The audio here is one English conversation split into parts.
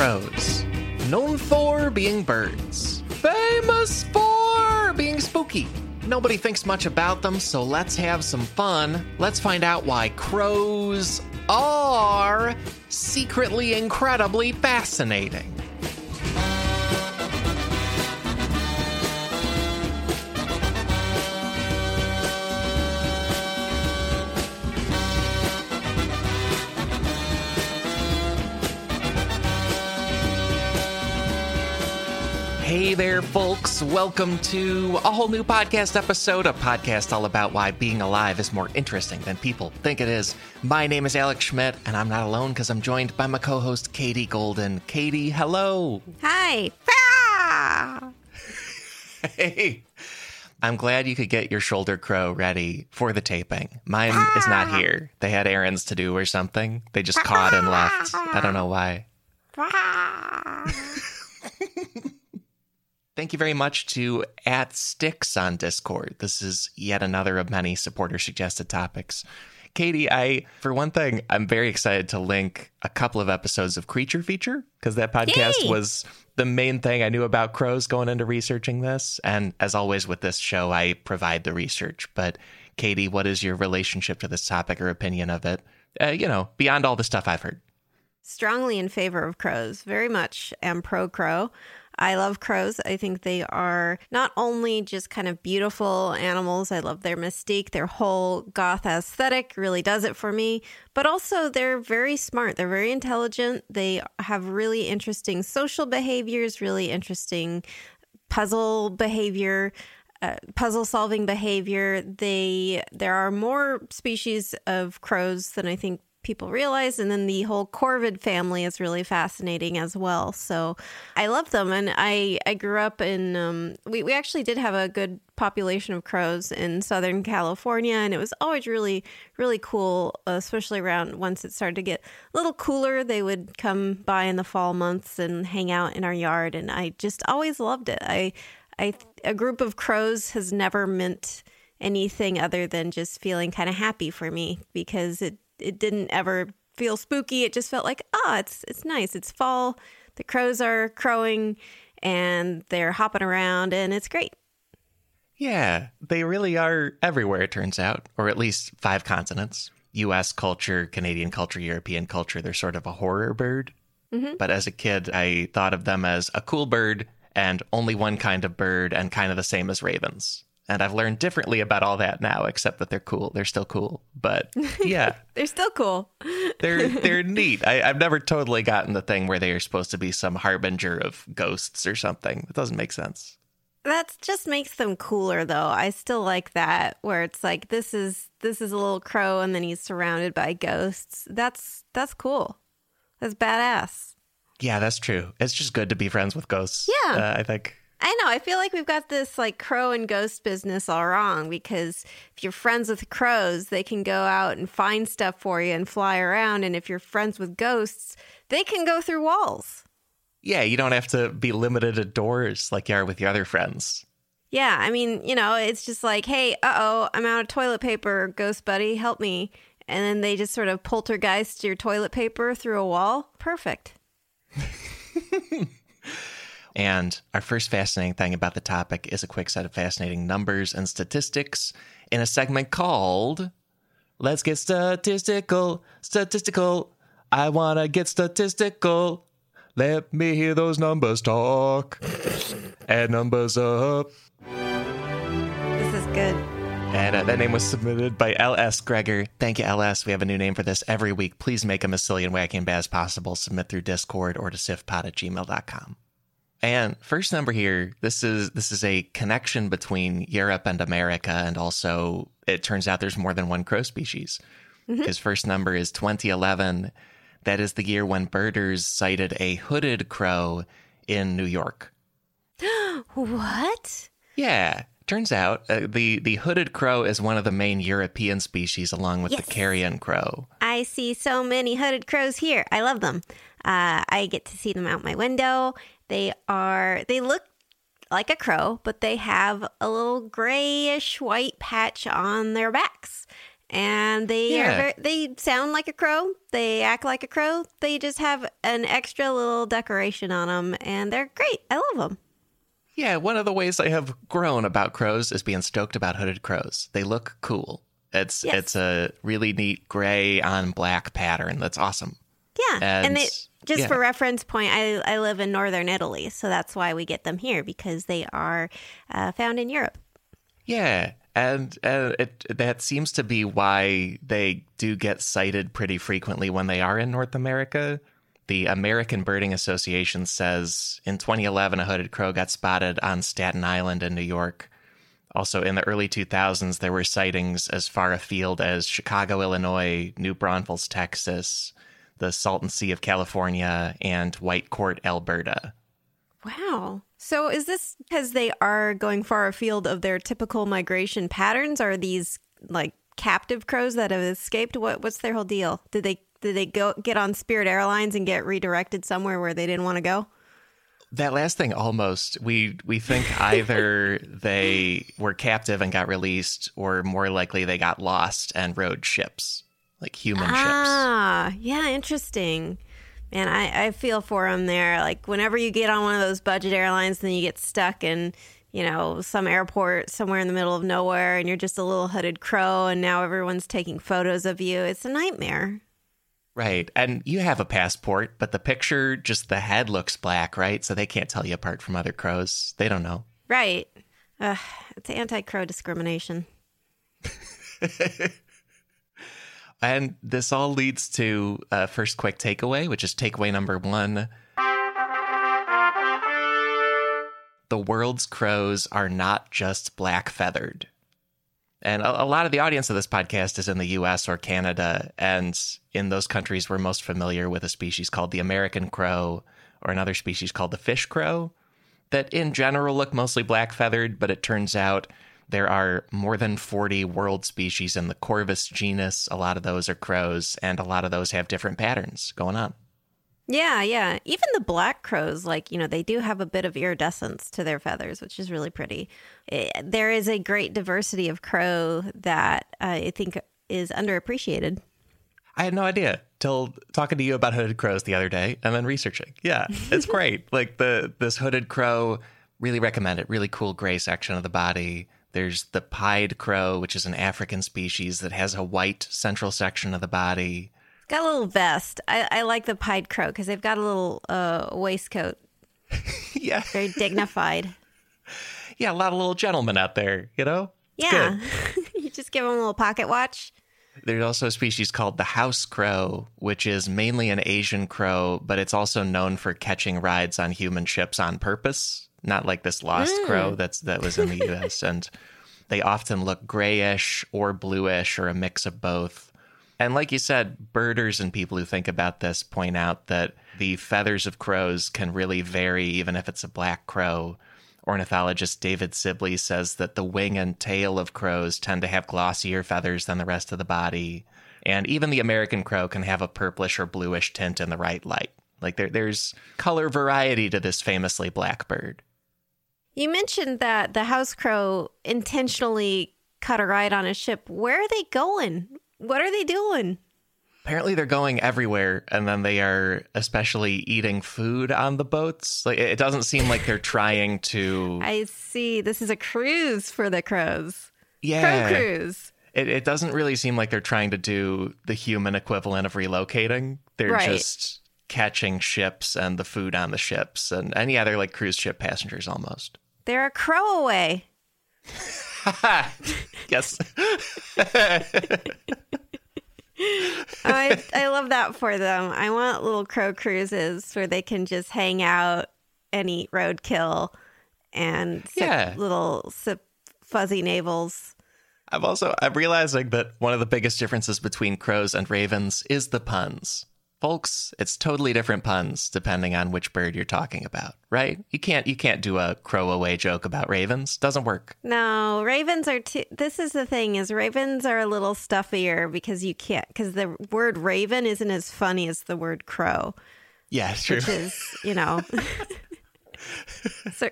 crows. Known for being birds. Famous for being spooky. Nobody thinks much about them, so let's have some fun. Let's find out why crows are secretly incredibly fascinating. Hey there, folks. Welcome to a whole new podcast episode, a podcast all about why being alive is more interesting than people think it is. My name is Alex Schmidt, and I'm not alone because I'm joined by my co host, Katie Goldin. Katie, hello. Hi. Hey. I'm glad you could get your shoulder crow ready for the taping. Mine is not ah. here. They had errands to do or something. They just caught and left. I don't know why. Ah. Thank you very much to at Sticks on Discord. This is yet another of many supporter suggested topics. Katie, I for one thing, I'm very excited to link a couple of episodes of Creature Feature because that podcast Yay! was the main thing I knew about crows going into researching this. And as always with this show, I provide the research. But Katie, what is your relationship to this topic or opinion of it? Uh, you know, beyond all the stuff I've heard. Strongly in favor of crows. Very much am pro crow. I love crows. I think they are not only just kind of beautiful animals, I love their mystique, their whole goth aesthetic really does it for me, but also they're very smart. They're very intelligent. They have really interesting social behaviors, really interesting puzzle behavior. Uh, puzzle solving behavior they there are more species of crows than i think people realize and then the whole corvid family is really fascinating as well. So i love them and i i grew up in um, we, we actually did have a good population of crows in southern california and it was always really really cool especially around once it started to get a little cooler they would come by in the fall months and hang out in our yard and i just always loved it. I i a group of crows has never meant anything other than just feeling kind of happy for me because it it didn't ever feel spooky. It just felt like, ah, it's it's nice. It's fall. The crows are crowing and they're hopping around and it's great. Yeah, they really are everywhere, it turns out, or at least five continents. US culture, Canadian culture, European culture, they're sort of a horror bird. But as a kid, I thought of them as a cool bird and only one kind of bird and kind of the same as ravens. And I've learned differently about all that now, except that they're cool. They're still cool. But yeah, They're still cool. they're they're neat. I, I've never totally gotten the thing where they are supposed to be some harbinger of ghosts or something. It doesn't make sense. That just makes them cooler though. I still like that where it's like this is this is a little crow and then he's surrounded by ghosts. That's that's cool. That's badass. Yeah, that's true. It's just good to be friends with ghosts. Yeah. uh, I think. I know. I feel like we've got this like crow and ghost business all wrong because if you're friends with crows, they can go out and find stuff for you and fly around. And if you're friends with ghosts, they can go through walls. Yeah, you don't have to be limited to doors like you are with your other friends. Yeah. I mean, you know, it's just like, hey, uh oh, I'm out of toilet paper, ghost buddy, help me. And then they just sort of poltergeist your toilet paper through a wall. Perfect. And our first fascinating thing about the topic is a quick set of fascinating numbers and statistics in a segment called Let's Get Statistical. Statistical. I want to get statistical. Let me hear those numbers talk. Add numbers up. This is good. And uh, that name was submitted by LS Gregor. Thank you, LS. We have a new name for this every week. Please make them as silly and wacky and bad as possible. Submit through Discord or to sifpod at gmail.com. And first number here, this is this is a connection between Europe and America, and also it turns out there's more than one crow species. His first number is 2011. That is the year when birders sighted a hooded crow in New York. What? Yeah, turns out uh, the the hooded crow is one of the main European species, along with Yes. the carrion crow. I see so many hooded crows here. I love them. Uh, I get to see them out my window. They are, they look like a crow, but they have a little grayish white patch on their backs. and they Yeah. are very, they sound like a crow. They act like a crow. They just have an extra little decoration on them, and they're great. I love them. Yeah, one of the ways I have grown about crows is being stoked about hooded crows. They look cool. It's Yes. it's a really neat gray on black pattern. That's awesome. Yeah, and, And- they, just yeah. for reference point, I I live in northern Italy, so that's why we get them here because they are uh, found in Europe. Yeah, and uh, it that seems to be why they do get sighted pretty frequently when they are in North America. The American Birding Association says in 2011 a hooded crow got spotted on Staten Island in New York. Also, in the early 2000s, there were sightings as far afield as Chicago, Illinois, New Braunfels, Texas, the Salton Sea of California, and Whitecourt, Alberta. Wow. So is this because they are going far afield of their typical migration patterns? Are these like captive crows that have escaped? What what's their whole deal? Did they did they go get on Spirit Airlines and get redirected somewhere where they didn't want to go? That last thing almost we we think either they were captive and got released or more likely they got lost and rode ships like human ships. Ah, yeah, interesting. Man, I, I feel for them there. Like whenever you get on one of those budget airlines, then you get stuck in, you know, some airport somewhere in the middle of nowhere, and you're just a little hooded crow, and now everyone's taking photos of you. It's a nightmare. Right. And you have a passport, but the picture just the head looks black, right? So they can't tell you apart from other crows. They don't know. Right. Ugh, it's anti-crow discrimination. And this all leads to uh, first quick takeaway, which is takeaway number one. The world's crows are not just black feathered. And a, a lot of the audience of this podcast is in the US or Canada. And in those countries, we're most familiar with a species called the American crow or another species called the fish crow that in general look mostly black feathered, but it turns out there are more than 40 world species in the Corvus genus. A lot of those are crows, and a lot of those have different patterns going on. Yeah, yeah. Even the black crows, like, you know, they do have a bit of iridescence to their feathers, which is really pretty. Eh, there is a great diversity of crow that uh, I think is underappreciated. I had no idea till talking to you about hooded crows the other day and then researching. Yeah, it's great. like the this hooded crow, really recommend it. Really cool gray section of the body. There's the pied crow, which is an African species that has a white central section of the body. Got a little vest. I, I like the pied crow because they've got a little uh, waistcoat, yeah, very dignified. yeah, a lot of little gentlemen out there, you know. It's yeah. you just give them a little pocket watch. There's also a species called the house crow, which is mainly an Asian crow, but it's also known for catching rides on human ships on purpose, not like this lost crow mm. that's that was in the US and they often look grayish or bluish or a mix of both. And like you said, birders and people who think about this point out that the feathers of crows can really vary even if it's a black crow. Ornithologist David Sibley says that the wing and tail of crows tend to have glossier feathers than the rest of the body. And even the American crow can have a purplish or bluish tint in the right light. Like there, there's color variety to this famously black bird. You mentioned that the house crow intentionally cut a ride on a ship. Where are they going? What are they doing? Apparently, they're going everywhere, and then they are especially eating food on the boats. Like it doesn't seem like they're trying to. I see. This is a cruise for the crows. yeah, Crow cruise. It, it doesn't really seem like they're trying to do the human equivalent of relocating. They're Right. just catching ships and the food on the ships and any other like cruise ship passengers almost. They're a crow away. Yes. Oh, I, I love that for them. I want little crow cruises where they can just hang out and eat roadkill and Yeah. little sip fuzzy navels. I'm also I'm realizing that one of the biggest differences between crows and ravens is the puns. Folks, it's totally different puns depending on which bird you're talking about, right? You can't you can't do a crow away joke about ravens. Doesn't work. No, ravens are too. This is the thing: is ravens are a little stuffier because you can't because the word raven isn't as funny as the word crow, Yeah, true. which is you know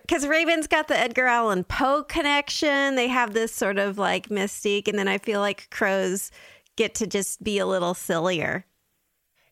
Because so, Raven's got the Edgar Allan Poe connection. They have this sort of like mystique. And then I feel like crows get to just be a little sillier.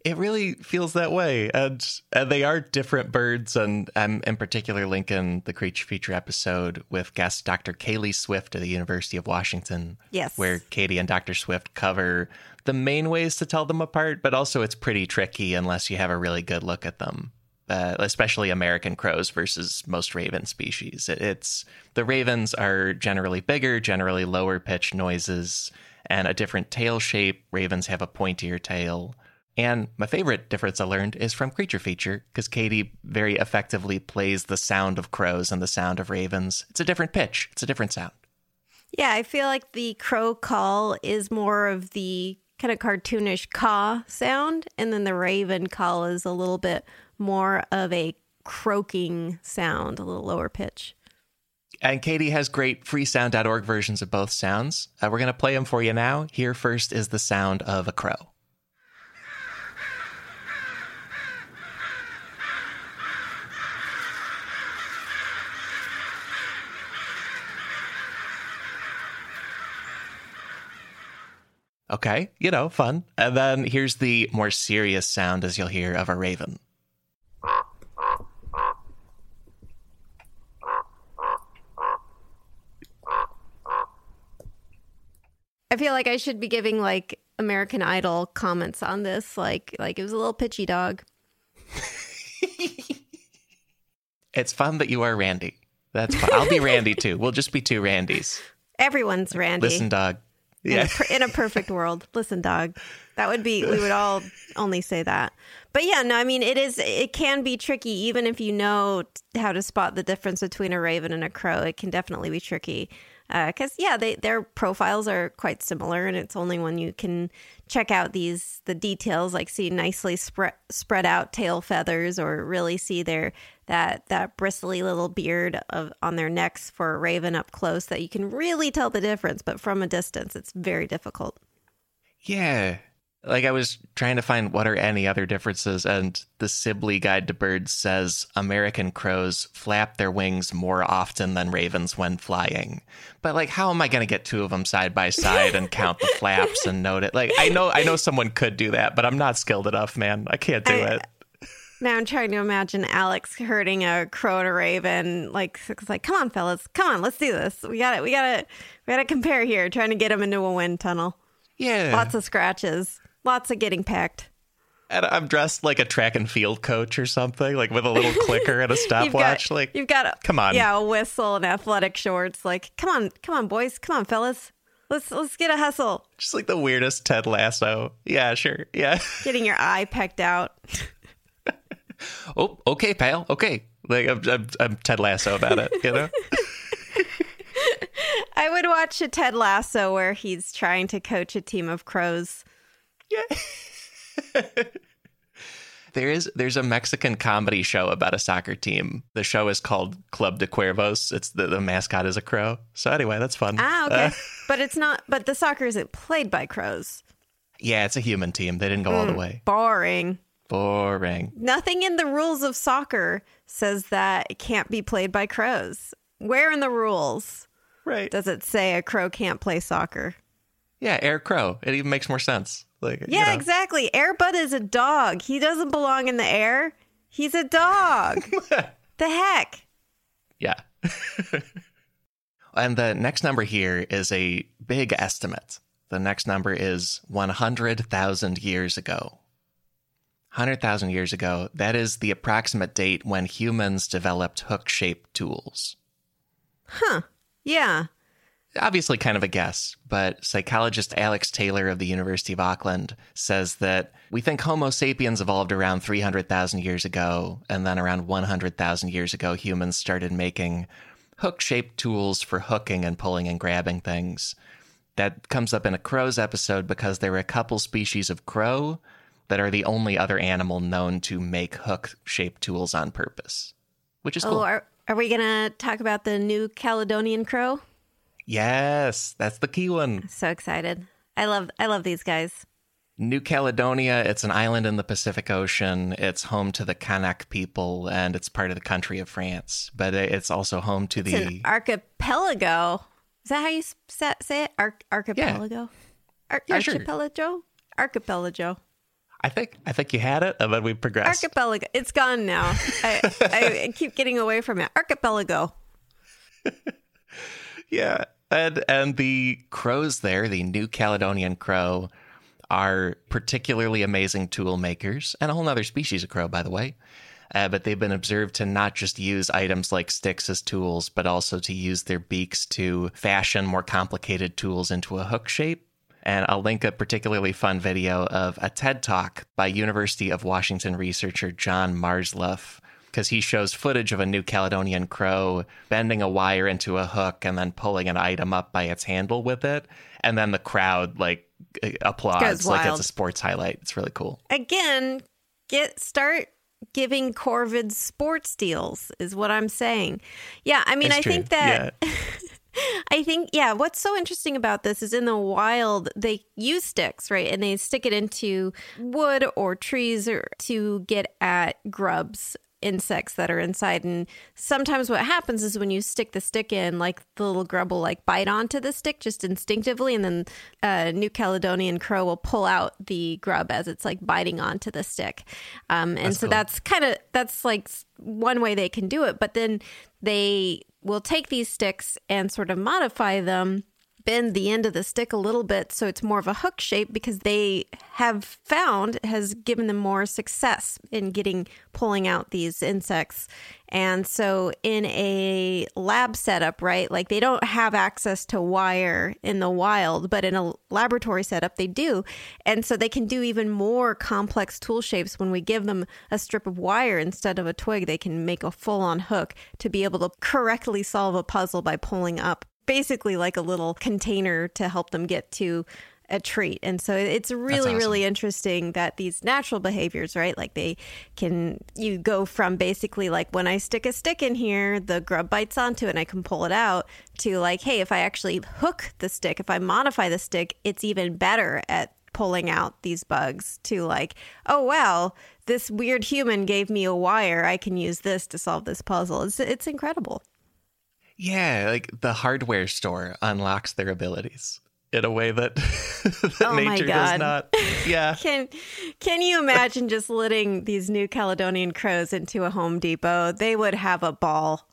It really feels that way. And, and they are different birds. And I'm in particular linking the Creature Feature episode with guest Dr. Kaeli Swift of the University of Washington. Yes. Where Katie and Dr. Swift cover the main ways to tell them apart, but also it's pretty tricky unless you have a really good look at them. Uh, especially American crows versus most raven species. It, it's the ravens are generally bigger, generally lower pitch noises, and a different tail shape. Ravens have a pointier tail. And my favorite difference I learned is from Creature Feature, because Katie very effectively plays the sound of crows and the sound of ravens. It's a different pitch, it's a different sound. Yeah, I feel like the crow call is more of the kind of cartoonish caw sound, and then the raven call is a little bit more of a croaking sound, a little lower pitch. And Katie has great freesound.org versions of both sounds. Uh, we're going to play them for you now. Here first is the sound of a crow. Okay, you know, fun. And then here's the more serious sound, as you'll hear, of a raven. I feel like I should be giving like American Idol comments on this. Like, like it was a little pitchy dog. it's fun that you are Randy. That's fun. I'll be Randy too. We'll just be two Randys. Everyone's Randy. Listen, dog. Yeah. In a, in a perfect world. Listen, dog. That would be, we would all only say that. But yeah, no, I mean, it is, it can be tricky, even if you know how to spot the difference between a raven and a crow. It can definitely be tricky because uh, yeah, they their profiles are quite similar, and it's only when you can check out these the details, like see nicely spread spread out tail feathers, or really see their that that bristly little beard of on their necks for a raven up close, that you can really tell the difference. But from a distance, it's very difficult. Yeah, like I was trying to find what are any other differences, and the Sibley Guide to Birds says American crows flap their wings more often than ravens when flying. But like, how am I going to get two of them side by side and count the flaps and note it? Like, I know, I know someone could do that, but I'm not skilled enough, man. I can't do I, it. Now I'm trying to imagine Alex herding a crow and a raven. Like, it's like, come on, fellas, come on, let's do this. We got it. We got to, we got to compare here. Trying to get them into a wind tunnel. Yeah, lots of scratches. Lots of getting packed. And I'm dressed like a track and field coach or something, like with a little clicker and a stopwatch. like, you've got a, come on, yeah, a whistle and athletic shorts. Like, come on, come on, boys, come on, fellas, let's let's get a hustle. Just like the weirdest Ted Lasso. Yeah, sure, yeah. Getting your eye pecked out. oh, okay, pal. Okay, like I'm, I'm, I'm Ted Lasso about it, you know. I would watch a Ted Lasso where he's trying to coach a team of crows yeah. there is there's a Mexican comedy show about a soccer team. The show is called Club de Cuervos. It's the, the mascot is a crow. So anyway, that's fun. Ah, okay. Uh, but it's not but the soccer isn't played by crows. Yeah, it's a human team. They didn't go mm, all the hmm, way. Boring. Boring. Nothing in the rules of soccer says that it can't be played by crows. Where in the rules right. does it say a crow can't play soccer? Yeah, Air Crow. It even makes more sense. Like Yeah, you know. exactly. Airbud is a dog. He doesn't belong in the air. He's a dog. the heck? Yeah. and the next number here is a big estimate. The next number is 100,000 years ago. 100,000 years ago, that is the approximate date when humans developed hook shaped tools. Huh. Yeah obviously kind of a guess, but psychologist Alex Taylor of the University of Auckland says that we think Homo sapiens evolved around 300,000 years ago, and then around 100,000 years ago, humans started making hook shaped tools for hooking and pulling and grabbing things. That comes up in a crows episode because there are a couple species of crow that are the only other animal known to make hook shaped tools on purpose, which is oh, cool. Are, are we going to talk about the New Caledonian crow? Yes, that's the key one. So excited. I love I love these guys. New Caledonia, it's an island in the Pacific Ocean. It's home to the Kanak people and it's part of the country of France, but it's also home to It's the archipelago. Is that how you say it? Ar- archipelago. Ar- Yeah, sure. archipelago. I think I think you had it and then we progressed. Archipelago. It's gone now. I, I keep getting away from it. Archipelago. Yeah. And and the crows there, the New Caledonian crow, are particularly amazing tool makers, and a whole other species of crow, by the way. Uh, but they've been observed to not just use items like sticks as tools, but also to use their beaks to fashion more complicated tools into a hook shape. And I'll link a particularly fun video of a TED Talk by University of Washington researcher John Marzluff, because he shows footage of a New Caledonian crow bending a wire into a hook and then pulling an item up by its handle with it. And then the crowd like applauds like it's a sports highlight. It's really cool. Again, get start giving Corvid sports deals is what I'm saying. Yeah, I mean, It's I true. think that Yeah. I think, yeah, what's so interesting about this is in the wild, they use sticks, right? And they stick it into wood or trees or to get at grubs, insects that are inside. And sometimes what happens is when you stick the stick in, like the little grub will like bite onto the stick just instinctively. And then a New Caledonian crow will pull out the grub as it's like biting onto the stick. Um, and That's so cool. that's kind of, that's like one way they can do it. But then they will take these sticks and sort of modify them bend the end of the stick a little bit so it's more of a hook shape because they have found has given them more success in getting pulling out these insects. And so in a lab setup right like they don't have access to wire in the wild but in a laboratory setup they do. And so they can do even more complex tool shapes when we give them a strip of wire instead of a twig they can make a full on hook to be able to correctly solve a puzzle by pulling up basically like a little container to help them get to a treat. And so it's really, awesome. really interesting that these natural behaviors, right? Like they can, you go from basically like when I stick a stick in here, the grub bites onto it and I can pull it out to like, hey, if I actually hook the stick, if I modify the stick, it's even better at pulling out these bugs to like, oh wow, this weird human gave me a wire. I can use this to solve this puzzle. It's it's incredible. Yeah, like the hardware store unlocks their abilities in a way that, that Oh nature does not. Yeah. Can can you imagine just letting these new Caledonian crows into a Home Depot? They would have a ball.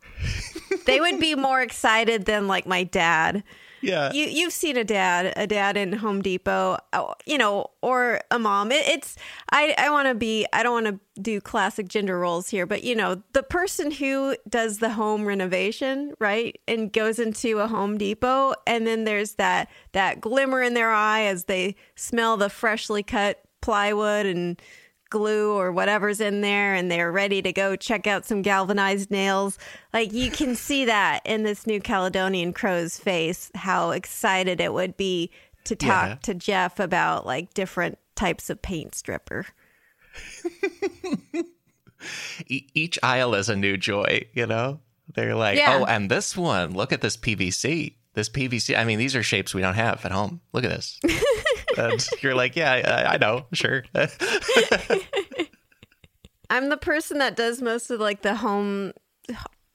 they would be more excited than like my dad. Yeah. You you've seen a dad, a dad in Home Depot, uh, you know, or a mom. It, it's I I want to be I don't want to do classic gender roles here, but you know, the person who does the home renovation, right? And goes into a Home Depot and then there's that that glimmer in their eye as they smell the freshly cut plywood and glue or whatever's in there and they're ready to go check out some galvanized nails. Like you can see that in this new Caledonian crow's face, how excited it would be to talk Yeah. to Jeff about like different types of paint stripper. E- each aisle is a new joy, you know? They're like, Yeah. oh, and this one, look at this PVC. This PVC, I mean, these are shapes we don't have at home. Look at this. and you're like, yeah, I, I know, sure. I'm the person that does most of like the home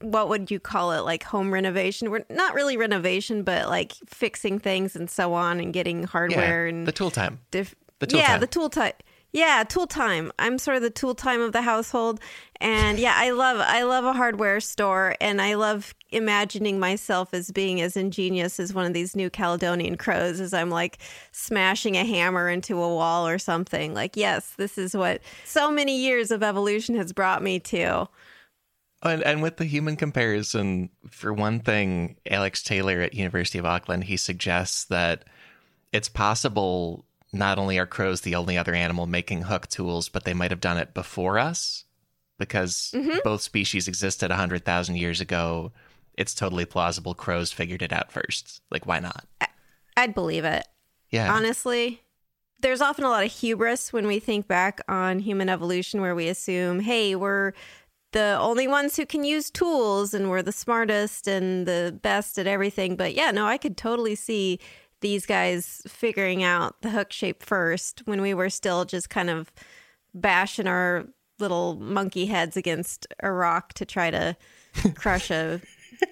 what would you call it like home renovation we're not really renovation but like fixing things and so on and getting hardware yeah, and the tool time. diff- The tool yeah, time. the tool time. Yeah, tool time. I'm sort of the tool time of the household, and yeah, I love I love a hardware store, and I love imagining myself as being as ingenious as one of these new Caledonian crows, as I'm like smashing a hammer into a wall or something. Like, yes, this is what so many years of evolution has brought me to. And, and with the human comparison, for one thing, Alex Taylor at University of Auckland, he suggests that it's possible not only are crows the only other animal making hook tools, but they might have done it before us because mm-hmm. both species existed 100,000 years ago. It's totally plausible crows figured it out first. Like, why not? I'd believe it. Yeah. honestly there's often a lot of hubris when we think back on human evolution where we assume hey we're the only ones who can use tools and we're the smartest and the best at everything but yeah no i could totally see these guys figuring out the hook shape first when we were still just kind of bashing our little monkey heads against a rock to try to crush a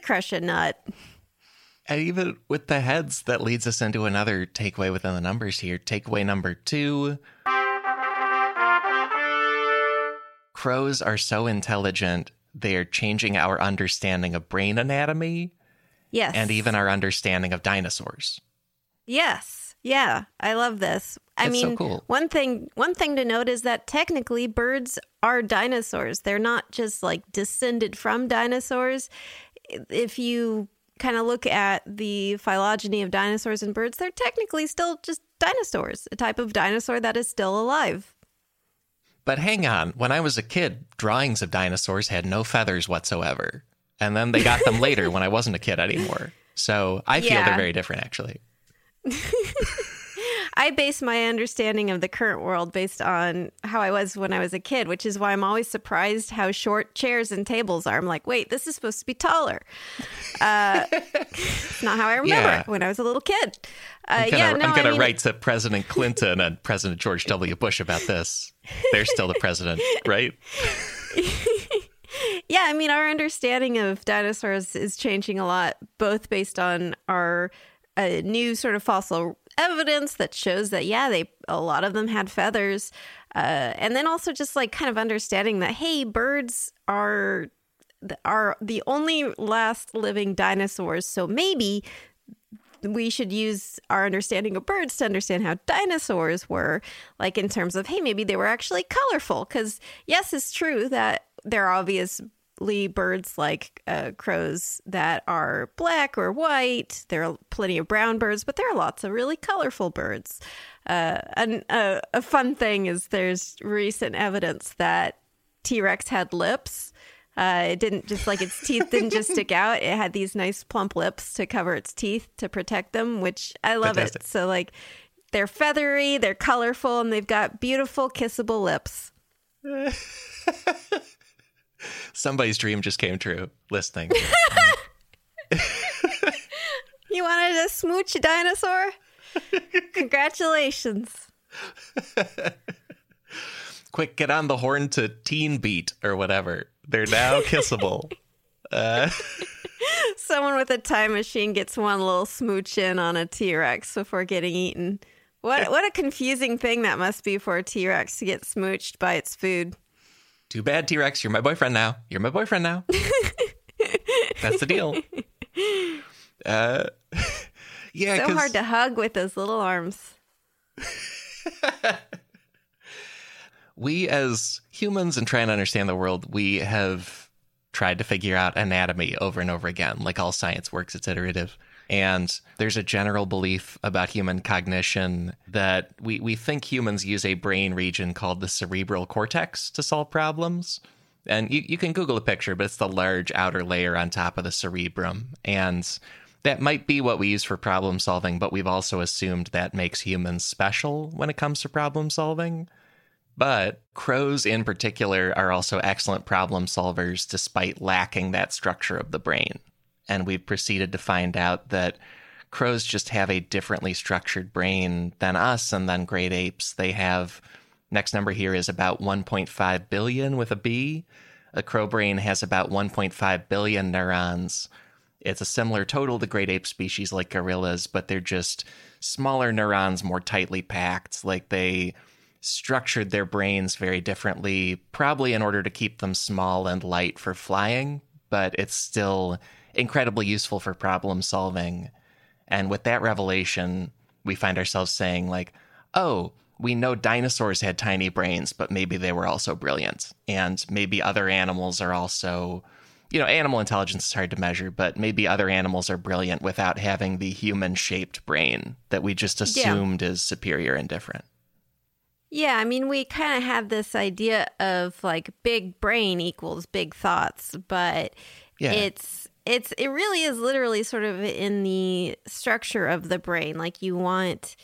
crush a nut. And even with the heads, that leads us into another takeaway within the numbers here. Takeaway number two Crows are so intelligent, they are changing our understanding of brain anatomy Yes. and even our understanding of dinosaurs. Yes. Yeah, I love this. I so mean, cool. one thing one thing to note is that technically birds are dinosaurs. They're not just like descended from dinosaurs. If you kind of look at the phylogeny of dinosaurs and birds, they're technically still just dinosaurs, a type of dinosaur that is still alive. But hang on, when I was a kid, drawings of dinosaurs had no feathers whatsoever. And then they got them later when I wasn't a kid anymore. So I feel Yeah. they're very different, actually. I base my understanding of the current world based on how I was when I was a kid, which is why I'm always surprised how short chairs and tables are. I'm like, wait, this is supposed to be taller. Uh, not how I remember Yeah. it when I was a little kid. Uh, I'm gonna, yeah, no, I'm gonna I mean, write to President Clinton and President George W. Bush about this. They're still the president, right? Yeah, I mean, our understanding of dinosaurs is changing a lot, both based on our uh, new sort of fossil evidence that shows that yeah, they a lot of them had feathers, uh, and then also just like kind of understanding that hey, birds are are the only last living dinosaurs, so maybe we should use our understanding of birds to understand how dinosaurs were like in terms of hey maybe they were actually colorful. Because yes it's true that there are obviously birds like uh, crows that are black or white there are plenty of brown birds but there are lots of really colorful birds uh, and uh, a fun thing is there's recent evidence that t-rex had lips uh, it didn't just like its teeth didn't just stick out. It had these nice plump lips to cover its teeth to protect them, which I love Fantastic. it. So like they're feathery, they're colorful, and they've got beautiful kissable lips. Somebody's dream just came true. Listening. You wanted to smooch a dinosaur? Congratulations. Quick, get on the horn to Teen Beat or whatever. They're now kissable. Uh, Someone with a time machine gets one little smooch in on a T Rex before getting eaten. What what a confusing thing that must be for a T Rex to get smooched by its food. Too bad, T Rex. You're my boyfriend now. You're my boyfriend now. That's the deal. Uh, yeah, So 'cause- hard to hug with those little arms. we as humans and trying to understand the world, we have tried to figure out anatomy over and over again. Like all science works, it's iterative. And there's a general belief about human cognition that we, we think humans use a brain region called the cerebral cortex to solve problems. And you, you can Google a picture, but it's the large outer layer on top of the cerebrum. And that might be what we use for problem solving, but we've also assumed that makes humans special when it comes to problem solving. But crows in particular are also excellent problem solvers despite lacking that structure of the brain. And we've proceeded to find out that crows just have a differently structured brain than us and than great apes. They have, next number here is about 1.5 billion with a B. A crow brain has about 1.5 billion neurons. It's a similar total to great ape species like gorillas, but they're just smaller neurons, more tightly packed. Like they structured their brains very differently, probably in order to keep them small and light for flying, but it's still incredibly useful for problem solving. And with that revelation, we find ourselves saying, like, oh, we know dinosaurs had tiny brains, but maybe they were also brilliant. And maybe other animals are also, you know, animal intelligence is hard to measure, but maybe other animals are brilliant without having the human shaped brain that we just assumed is superior and different. Yeah, I mean, we kind of have this idea of like big brain equals big thoughts, but Yeah. it's it's it really is literally sort of in the structure of the brain. Like you want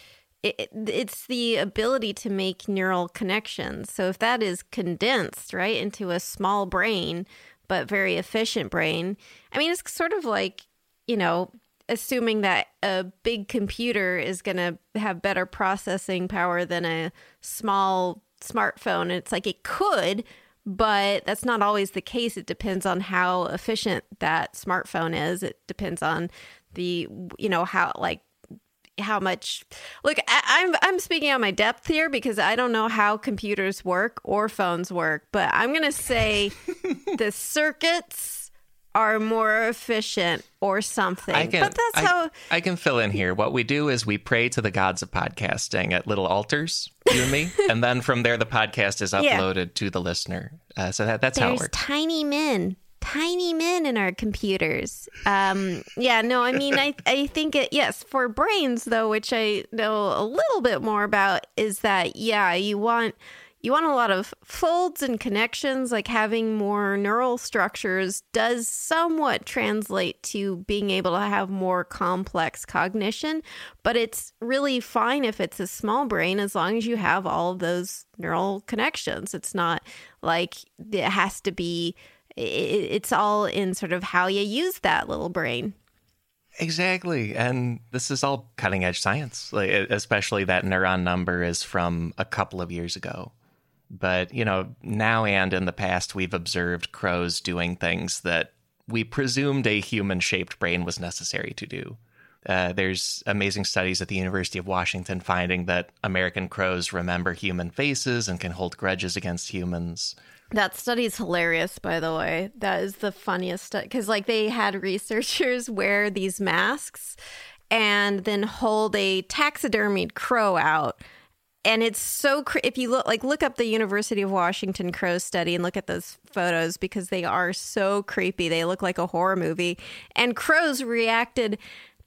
it, it- it's the ability to make neural connections. So if that is condensed right into a small brain but very efficient brain, I mean, it's sort of like you know assuming that a big computer is going to have better processing power than a small smartphone. And it's like it could, but that's not always the case. It depends on how efficient that smartphone is. It depends on the, you know, how like how much look I, am I'm, I'm speaking on my depth here because i don't know how computers work or phones work but i'm gonna say the circuits are more efficient or something I can, but that's I, how I can fill in here what we do is we pray to the gods of podcasting at little altars you and me and then from there the podcast is uploaded yeah. to the listener uh, so that, that's There's how it works tiny men tiny men in our computers. Um, yeah, no, I mean, I, I think it, yes, for brains though, which I know a little bit more about is that, yeah, you want, you want a lot of folds and connections, like having more neural structures does somewhat translate to being able to have more complex cognition, but it's really fine if it's a small brain as long as you have all of those neural connections. It's not like it has to be it's all in sort of how you use that little brain. Exactly. And this is all cutting edge science, like, especially that neuron number is from a couple of years ago. But, you know, now and in the past, we've observed crows doing things that we presumed a human shaped brain was necessary to do. Uh, there's amazing studies at the University of Washington finding that American crows remember human faces and can hold grudges against humans. That study is hilarious, by the way. That is the funniest study because, like, they had researchers wear these masks and then hold a taxidermied crow out. And it's so cre- if you look like look up the University of Washington crow study and look at those photos because they are so creepy. They look like a horror movie. And crows reacted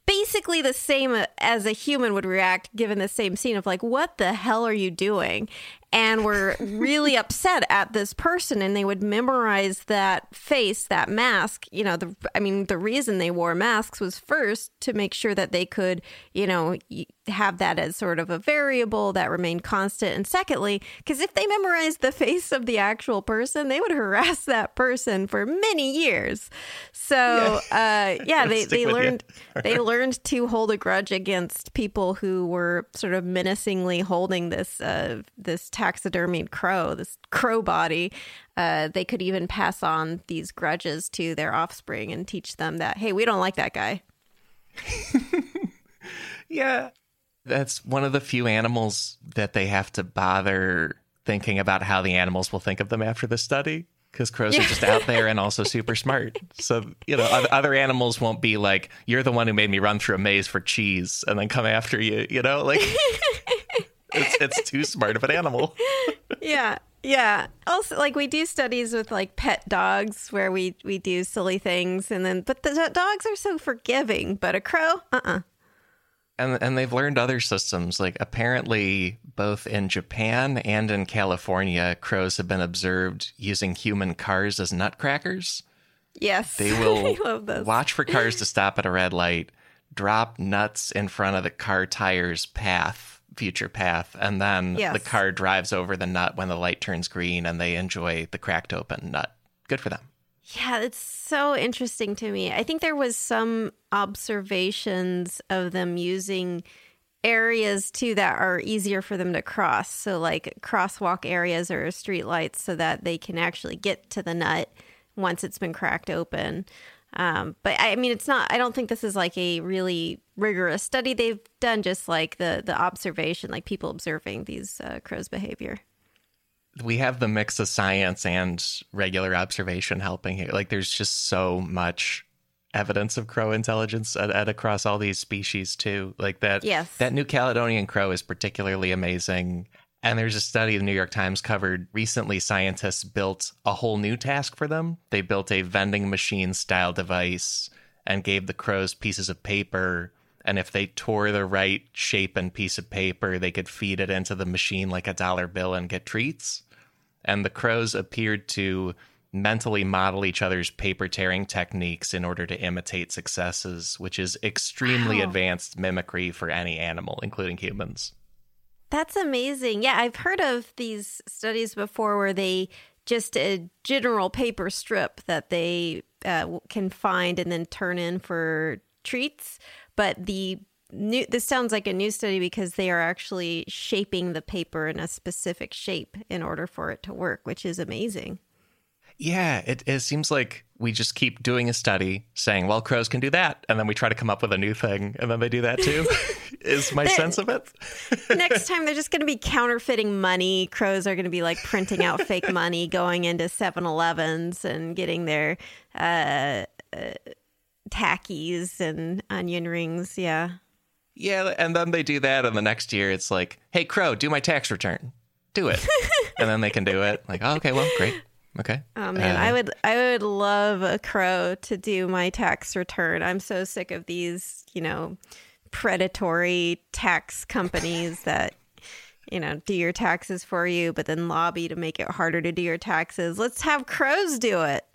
basically the same as a human would react given the same scene of like what the hell are you doing and were really upset at this person and they would memorize that face that mask you know the i mean the reason they wore masks was first to make sure that they could you know have that as sort of a variable that remained constant and secondly because if they memorized the face of the actual person they would harass that person for many years so yeah, uh, yeah they, they learned they learned to hold a grudge against people who were sort of menacingly holding this uh, this taxidermied crow, this crow body, uh, they could even pass on these grudges to their offspring and teach them that, hey, we don't like that guy. yeah. That's one of the few animals that they have to bother thinking about how the animals will think of them after the study because crows are just out there and also super smart. So, you know, other animals won't be like, you're the one who made me run through a maze for cheese and then come after you, you know? Like, it's, it's too smart of an animal. yeah. Yeah. Also, like we do studies with like pet dogs where we we do silly things, and then but the dogs are so forgiving, but a crow, uh, uh-uh. uh And and they've learned other systems. Like apparently, both in Japan and in California, crows have been observed using human cars as nutcrackers. Yes, they will watch for cars to stop at a red light, drop nuts in front of the car tires path future path and then yes. the car drives over the nut when the light turns green and they enjoy the cracked open nut good for them yeah it's so interesting to me i think there was some observations of them using areas too that are easier for them to cross so like crosswalk areas or street lights so that they can actually get to the nut once it's been cracked open um, but I mean, it's not. I don't think this is like a really rigorous study they've done. Just like the the observation, like people observing these uh, crows' behavior. We have the mix of science and regular observation helping here. Like, there's just so much evidence of crow intelligence at, at, across all these species too. Like that. Yes. That New Caledonian crow is particularly amazing. And there's a study the New York Times covered recently. Scientists built a whole new task for them. They built a vending machine style device and gave the crows pieces of paper. And if they tore the right shape and piece of paper, they could feed it into the machine like a dollar bill and get treats. And the crows appeared to mentally model each other's paper tearing techniques in order to imitate successes, which is extremely wow. advanced mimicry for any animal, including humans. That's amazing. Yeah, I've heard of these studies before where they just a general paper strip that they uh, can find and then turn in for treats, but the new this sounds like a new study because they are actually shaping the paper in a specific shape in order for it to work, which is amazing. Yeah, it, it seems like we just keep doing a study saying, well, crows can do that. And then we try to come up with a new thing. And then they do that too, is my sense of it. Next time, they're just going to be counterfeiting money. Crows are going to be like printing out fake money, going into 7 Elevens and getting their uh, uh, tackies and onion rings. Yeah. Yeah. And then they do that. And the next year, it's like, hey, crow, do my tax return. Do it. and then they can do it. Like, oh, okay, well, great. Okay. Oh man, uh, I would I would love a crow to do my tax return. I'm so sick of these, you know, predatory tax companies that you know, do your taxes for you but then lobby to make it harder to do your taxes. Let's have crows do it.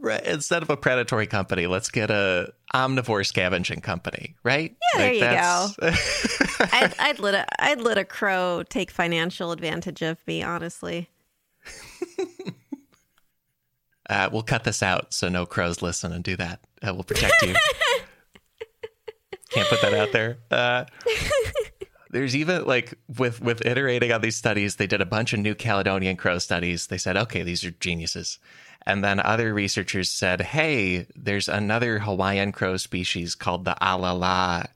Right. Instead of a predatory company, let's get a omnivore scavenging company, right? Yeah, like there you go. I'd, I'd let a I'd let a crow take financial advantage of me, honestly. Uh, we'll cut this out so no crows listen and do that. Uh, we'll protect you. Can't put that out there. Uh, there's even like with with iterating on these studies, they did a bunch of New Caledonian crow studies. They said, okay, these are geniuses. And then other researchers said, hey, there's another Hawaiian crow species called the alala,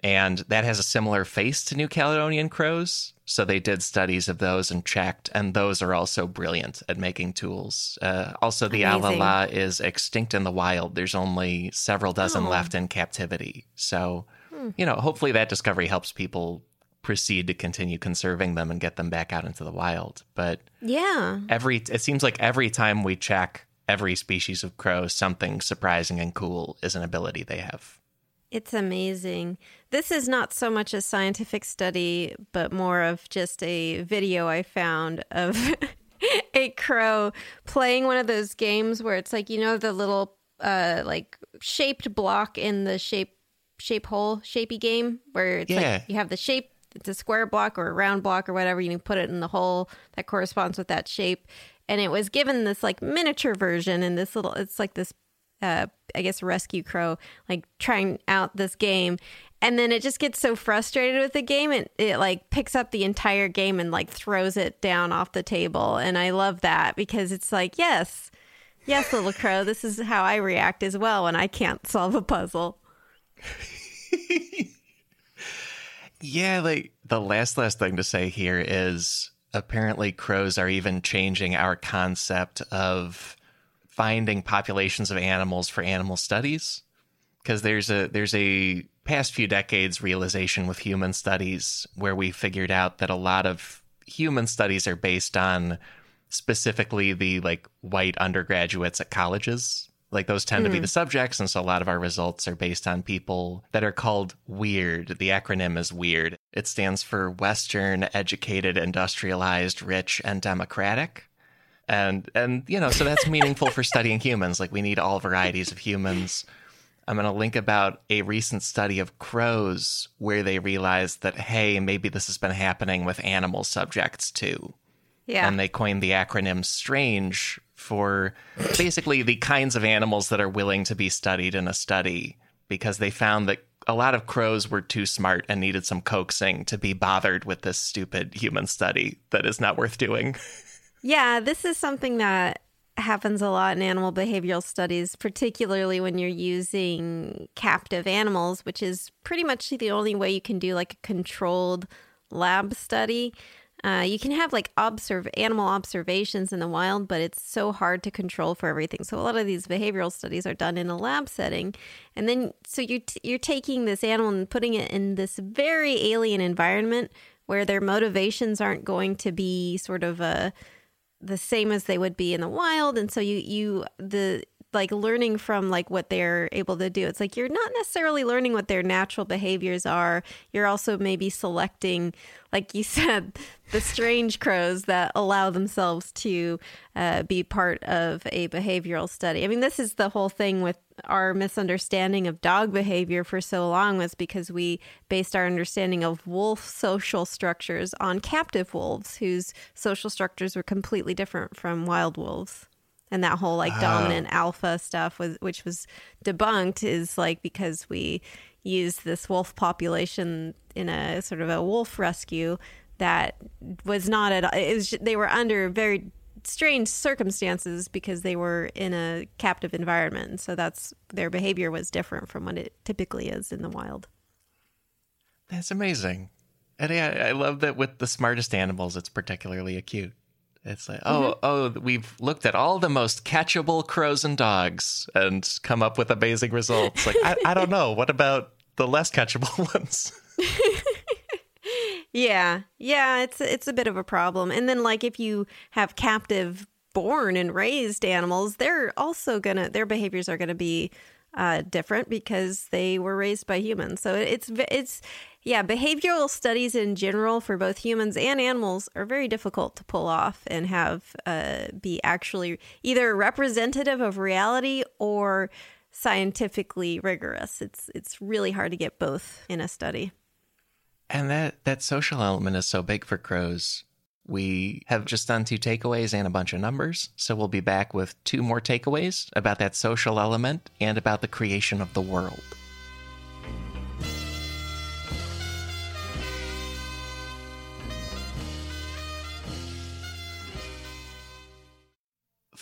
and that has a similar face to New Caledonian crows. So they did studies of those and checked, and those are also brilliant at making tools. Uh, also, the Amazing. alala is extinct in the wild. There's only several dozen oh. left in captivity. So, hmm. you know, hopefully that discovery helps people proceed to continue conserving them and get them back out into the wild. But yeah, every it seems like every time we check every species of crow, something surprising and cool is an ability they have. It's amazing. This is not so much a scientific study, but more of just a video I found of a crow playing one of those games where it's like, you know, the little uh like shaped block in the shape shape hole shapey game where it's yeah. like you have the shape it's a square block or a round block or whatever you can put it in the hole that corresponds with that shape and it was given this like miniature version and this little it's like this uh, I guess Rescue Crow, like trying out this game. And then it just gets so frustrated with the game, it, it like picks up the entire game and like throws it down off the table. And I love that because it's like, yes, yes, little crow, this is how I react as well when I can't solve a puzzle. yeah, like the last last thing to say here is apparently crows are even changing our concept of finding populations of animals for animal studies. Because there's a there's a past few decades realization with human studies where we figured out that a lot of human studies are based on specifically the like white undergraduates at colleges like those tend mm. to be hmm. the subjects and so a lot of our results are based on people that are called weird. The acronym is weird. It stands for western educated industrialized rich and democratic. And and you know so that's meaningful for studying humans. Like we need all varieties of humans. I'm going to link about a recent study of crows where they realized that hey maybe this has been happening with animal subjects too. Yeah. And they coined the acronym strange for basically the kinds of animals that are willing to be studied in a study because they found that a lot of crows were too smart and needed some coaxing to be bothered with this stupid human study that is not worth doing Yeah, this is something that happens a lot in animal behavioral studies, particularly when you're using captive animals, which is pretty much the only way you can do like a controlled lab study. Uh, you can have like observe animal observations in the wild, but it's so hard to control for everything. So a lot of these behavioral studies are done in a lab setting, and then so you t- you're taking this animal and putting it in this very alien environment where their motivations aren't going to be sort of a the same as they would be in the wild and so you you the like learning from like what they're able to do. It's like you're not necessarily learning what their natural behaviors are. You're also maybe selecting like you said the strange crows that allow themselves to uh, be part of a behavioral study. I mean this is the whole thing with our misunderstanding of dog behavior for so long was because we based our understanding of wolf social structures on captive wolves whose social structures were completely different from wild wolves and that whole like dominant alpha stuff was which was debunked is like because we used this wolf population in a sort of a wolf rescue that was not at all it was they were under very strange circumstances because they were in a captive environment so that's their behavior was different from what it typically is in the wild That's amazing. And yeah, I love that with the smartest animals, it's particularly acute. It's like, oh, oh, we've looked at all the most catchable crows and dogs and come up with amazing results. Like, I, I don't know. What about the less catchable ones? Yeah, yeah, it's it's a bit of a problem. And then like if you have captive born and raised animals, they're also gonna their behaviors are gonna be uh, different because they were raised by humans. So it's it's yeah, behavioral studies in general for both humans and animals are very difficult to pull off and have uh, be actually either representative of reality or scientifically rigorous. It's it's really hard to get both in a study. And that that social element is so big for crows. We have just done two takeaways and a bunch of numbers, so we'll be back with two more takeaways about that social element and about the creation of the world.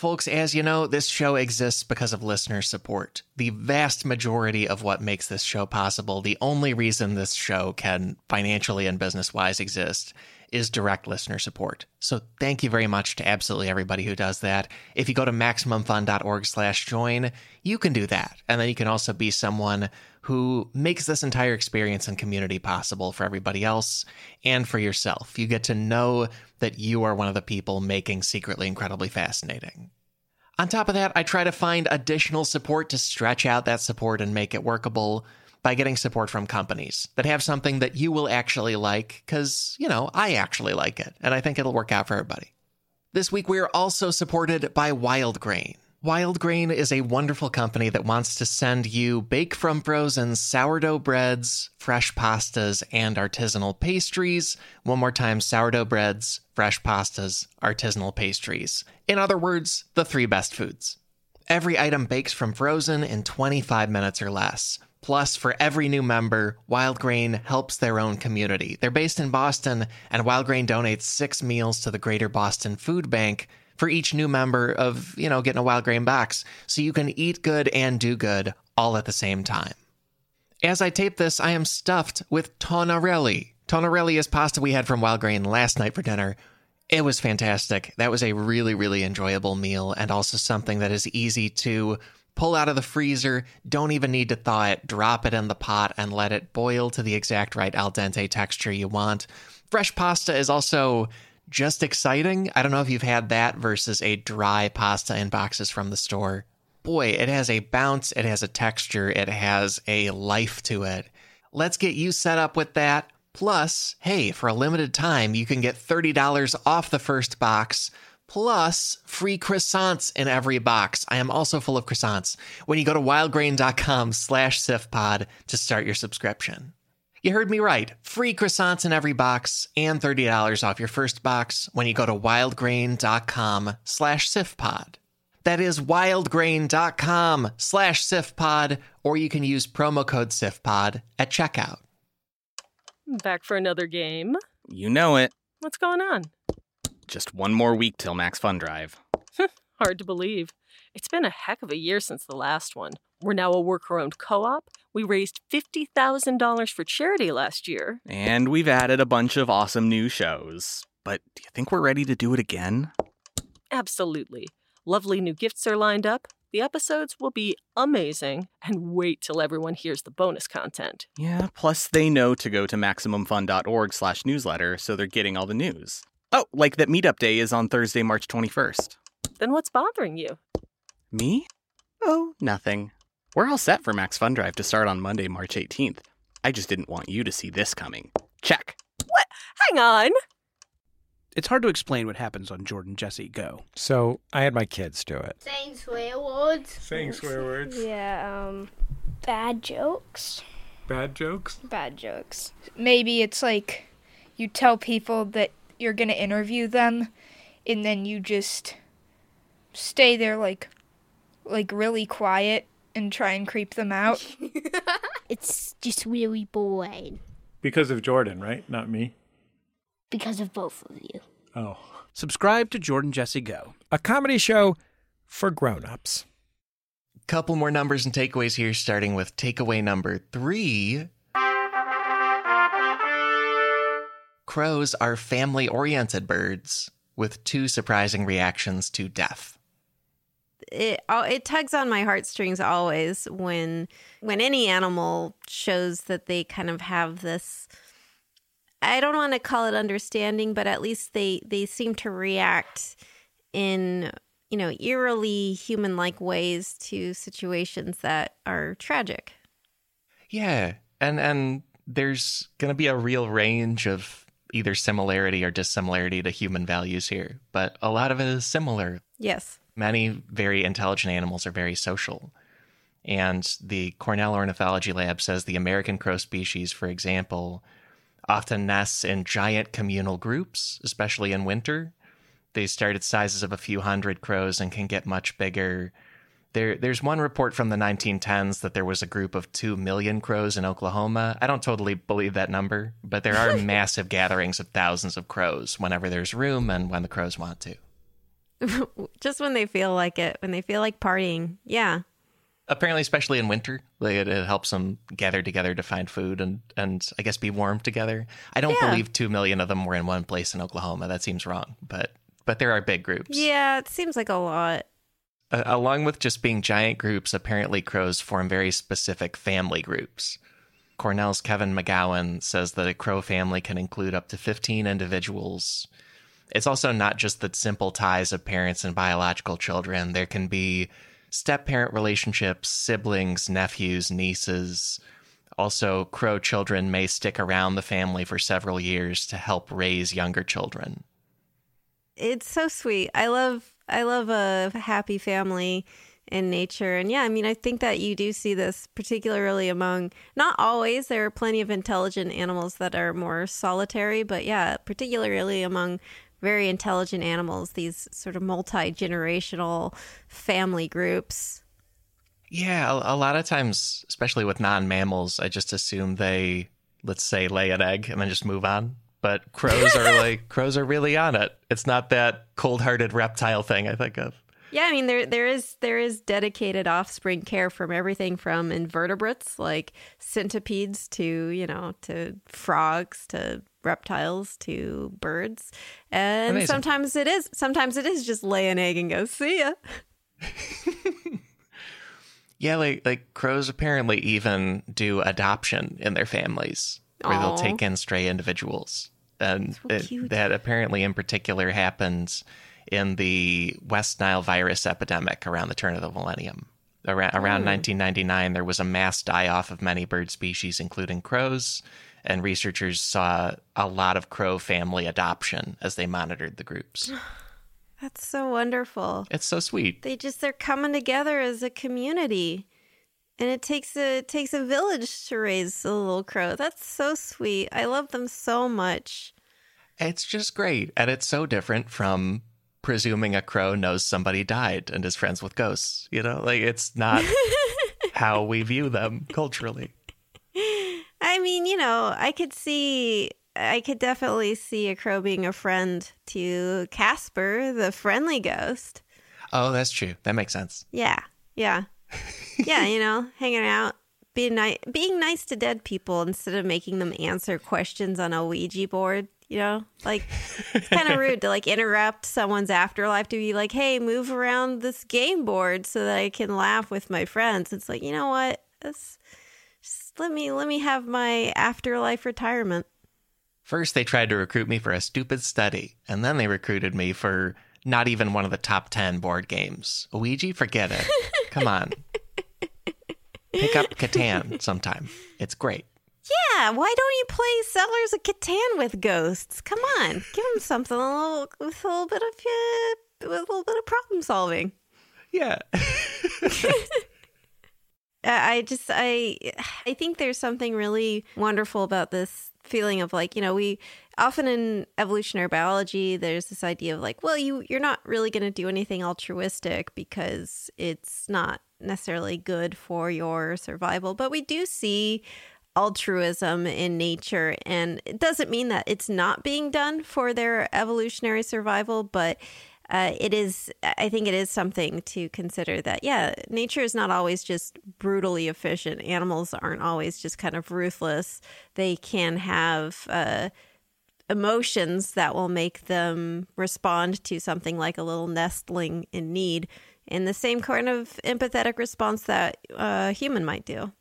Folks, as you know, this show exists because of listener support. The vast majority of what makes this show possible, the only reason this show can financially and business wise exist, is direct listener support. So thank you very much to absolutely everybody who does that. If you go to maximumfun.org slash join, you can do that. And then you can also be someone who makes this entire experience and community possible for everybody else and for yourself. You get to know that you are one of the people making Secretly Incredibly Fascinating. On top of that, I try to find additional support to stretch out that support and make it workable by getting support from companies that have something that you will actually like, because, you know, I actually like it, and I think it'll work out for everybody. This week, we are also supported by Wild Grain. Wild Grain is a wonderful company that wants to send you bake from frozen sourdough breads, fresh pastas, and artisanal pastries. One more time sourdough breads, fresh pastas, artisanal pastries. In other words, the three best foods. Every item bakes from frozen in 25 minutes or less. Plus, for every new member, Wild Grain helps their own community. They're based in Boston, and Wild Grain donates six meals to the Greater Boston Food Bank for each new member of, you know, getting a Wild Grain box. So you can eat good and do good all at the same time. As I tape this, I am stuffed with tonnarelli. Tonnarelli is pasta we had from Wild Grain last night for dinner. It was fantastic. That was a really, really enjoyable meal and also something that is easy to pull out of the freezer. Don't even need to thaw it. Drop it in the pot and let it boil to the exact right al dente texture you want. Fresh pasta is also just exciting. I don't know if you've had that versus a dry pasta in boxes from the store. Boy, it has a bounce, it has a texture, it has a life to it. Let's get you set up with that. Plus, hey, for a limited time, you can get $30 off the first box, plus free croissants in every box. I am also full of croissants when you go to wildgrain.com slash sifpod to start your subscription. You heard me right. Free croissants in every box and $30 off your first box when you go to wildgrain.com slash sifpod. That is wildgrain.com slash sifpod, or you can use promo code sifpod at checkout. Back for another game. You know it. What's going on? Just one more week till Max Fun Drive. Hard to believe. It's been a heck of a year since the last one. We're now a worker owned co op. We raised $50,000 for charity last year. And we've added a bunch of awesome new shows. But do you think we're ready to do it again? Absolutely. Lovely new gifts are lined up. The episodes will be amazing. And wait till everyone hears the bonus content. Yeah, plus they know to go to MaximumFun.org slash newsletter, so they're getting all the news. Oh, like that meetup day is on Thursday, March 21st. Then what's bothering you? Me? Oh, nothing. We're all set for Max Fun Drive to start on Monday, March 18th. I just didn't want you to see this coming. Check. What? Hang on. It's hard to explain what happens on Jordan Jesse Go. So I had my kids do it. Saying swear words. Saying swear words. Yeah, um, bad jokes. Bad jokes. bad jokes. Maybe it's like you tell people that you're going to interview them and then you just stay there like like really quiet and try and creep them out. It's just really boring Because of Jordan, right? Not me. because of both of you. Oh. Subscribe to Jordan Jesse Go. A comedy show for grown-ups. Couple more numbers and takeaways here, starting with takeaway number three. Crows are family oriented birds with two surprising reactions to death. it it tugs on my heartstrings always when when any animal shows that they kind of have this I don't want to call it understanding, but at least they they seem to react in you know eerily human like ways to situations that are tragic. Yeah, and and there's going to be a real range of either similarity or dissimilarity to human values here, but a lot of it is similar. Yes. Many very intelligent animals are very social. And the Cornell Ornithology Lab says the American crow species, for example, often nests in giant communal groups, especially in winter. They start at sizes of a few hundred crows and can get much bigger. There, there's one report from the 1910s that there was a group of 2 million crows in Oklahoma. I don't totally believe that number, but there are massive gatherings of thousands of crows whenever there's room and when the crows want to. Just when they feel like it, when they feel like partying. Yeah. Apparently, especially in winter, it, it helps them gather together to find food and, and I guess be warm together. I don't Yeah. believe 2 million of them were in one place in Oklahoma. That seems wrong, but but there are big groups. Yeah, it seems like a lot. Uh, along with just being giant groups, apparently crows form very specific family groups. Cornell's Kevin McGowan says that a crow family can include up to 15 individuals. It's also not just the simple ties of parents and biological children. There can be step parent relationships, siblings, nephews, nieces. Also, crow children may stick around the family for several years to help raise younger children. It's so sweet. I love I love a happy family in nature. And yeah, I mean, I think that you do see this particularly among not always. There are plenty of intelligent animals that are more solitary, but yeah, particularly among very intelligent animals, these sort of multi-generational family groups. Yeah, a, a lot of times, especially with non mammals, I just assume they, let's say, lay an egg and then just move on. But crows are like, crows are really on it. It's not that cold hearted reptile thing I think of. Yeah, I mean there there is there is dedicated offspring care from everything from invertebrates like centipedes to, you know, to frogs to reptiles to birds. And Amazing. sometimes it is sometimes it is just lay an egg and go, see ya. Yeah, like, like crows apparently even do adoption in their families where they'll take in stray individuals. And So it- that apparently, in particular, happens in the West Nile virus epidemic around the turn of the millennium. Around, around 1999, there was a mass die off of many bird species, including crows, and researchers saw a lot of crow family adoption as they monitored the groups. That's so wonderful. It's so sweet. They just they're coming together as a community. And it takes a it takes a village to raise a little crow. That's so sweet. I love them so much. It's just great. And it's so different from presuming a crow knows somebody died and is friends with ghosts. You know, like it's not how we view them culturally. I mean, you know, I could see, I could definitely see a crow being a friend to Casper, the friendly ghost. Oh, that's true. That makes sense. Yeah, yeah, yeah. You know, hanging out, being nice, being nice to dead people instead of making them answer questions on a Ouija board. You know, like it's kind of rude to like interrupt someone's afterlife to be like, "Hey, move around this game board so that I can laugh with my friends." It's like, you know what? Just let me let me have my afterlife retirement. First, they tried to recruit me for a stupid study, and then they recruited me for not even one of the top 10 board games. Ouija, forget it. Come on. Pick up Catan sometime. It's great. Yeah, why don't you play Settlers of Catan with ghosts? Come on, give them something a little with a little bit of uh, with a little bit of problem solving. Yeah. I I just I I think there's something really wonderful about this feeling of like you know we often in evolutionary biology, there's this idea of like, well, you you're not really going to do anything altruistic because it's not necessarily good for your survival. But we do see altruism in nature, and it doesn't mean that it's not being done for their evolutionary survival, but uh, it is i think it is something to consider that yeah nature is not always just brutally efficient animals aren't always just kind of ruthless they can have uh, emotions that will make them respond to something like a little nestling in need in the same kind of empathetic response that a human might do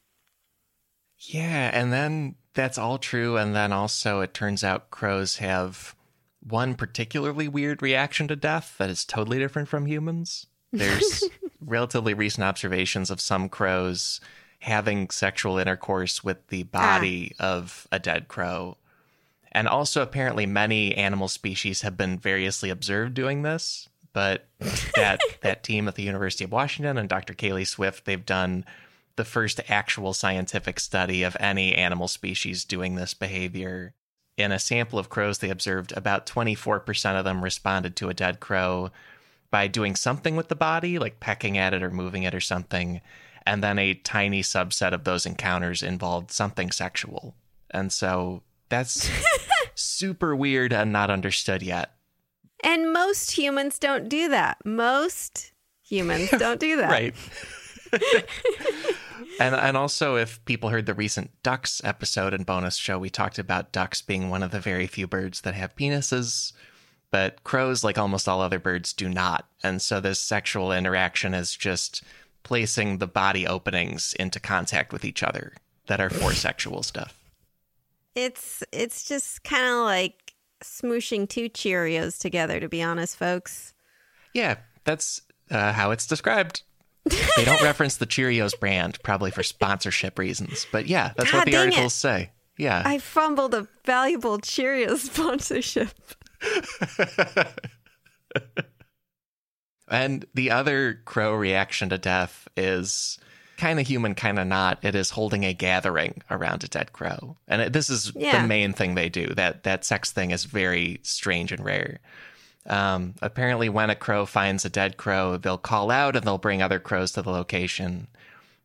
Yeah, and then that's all true. And then also, it turns out crows have one particularly weird reaction to death that is totally different from humans. There's relatively recent observations of some crows having sexual intercourse with the ah. body of a dead crow. And also, apparently, many animal species have been variously observed doing this. But that that team at the University of Washington and Dr. Kaeli Swift, they've done the first actual scientific study of any animal species doing this behavior. In a sample of crows they observed, about 24% of them responded to a dead crow by doing something with the body, like pecking at it or moving it or something. And then a tiny subset of those encounters involved something sexual. And so that's super weird and not understood yet. and most humans don't do that most humans don't do that Right. and and also if people heard the recent ducks episode and bonus show we talked about ducks being one of the very few birds that have penises but crows like almost all other birds do not and so this sexual interaction is just placing the body openings into contact with each other that are for sexual stuff It's it's just kind of like smooshing two Cheerios together, to be honest, folks. yeah that's uh, how it's described they don't reference the cheerios brand probably for sponsorship reasons but yeah that's God what the dang it. articles say yeah I fumbled a valuable Cheerios sponsorship. And the other crow reaction to death is kind of human, kind of not. It is holding a gathering around a dead crow, and it, this is Yeah. the main thing they do. That that sex thing is very strange and rare. Um, apparently, when a crow finds a dead crow, they'll call out and they'll bring other crows to the location.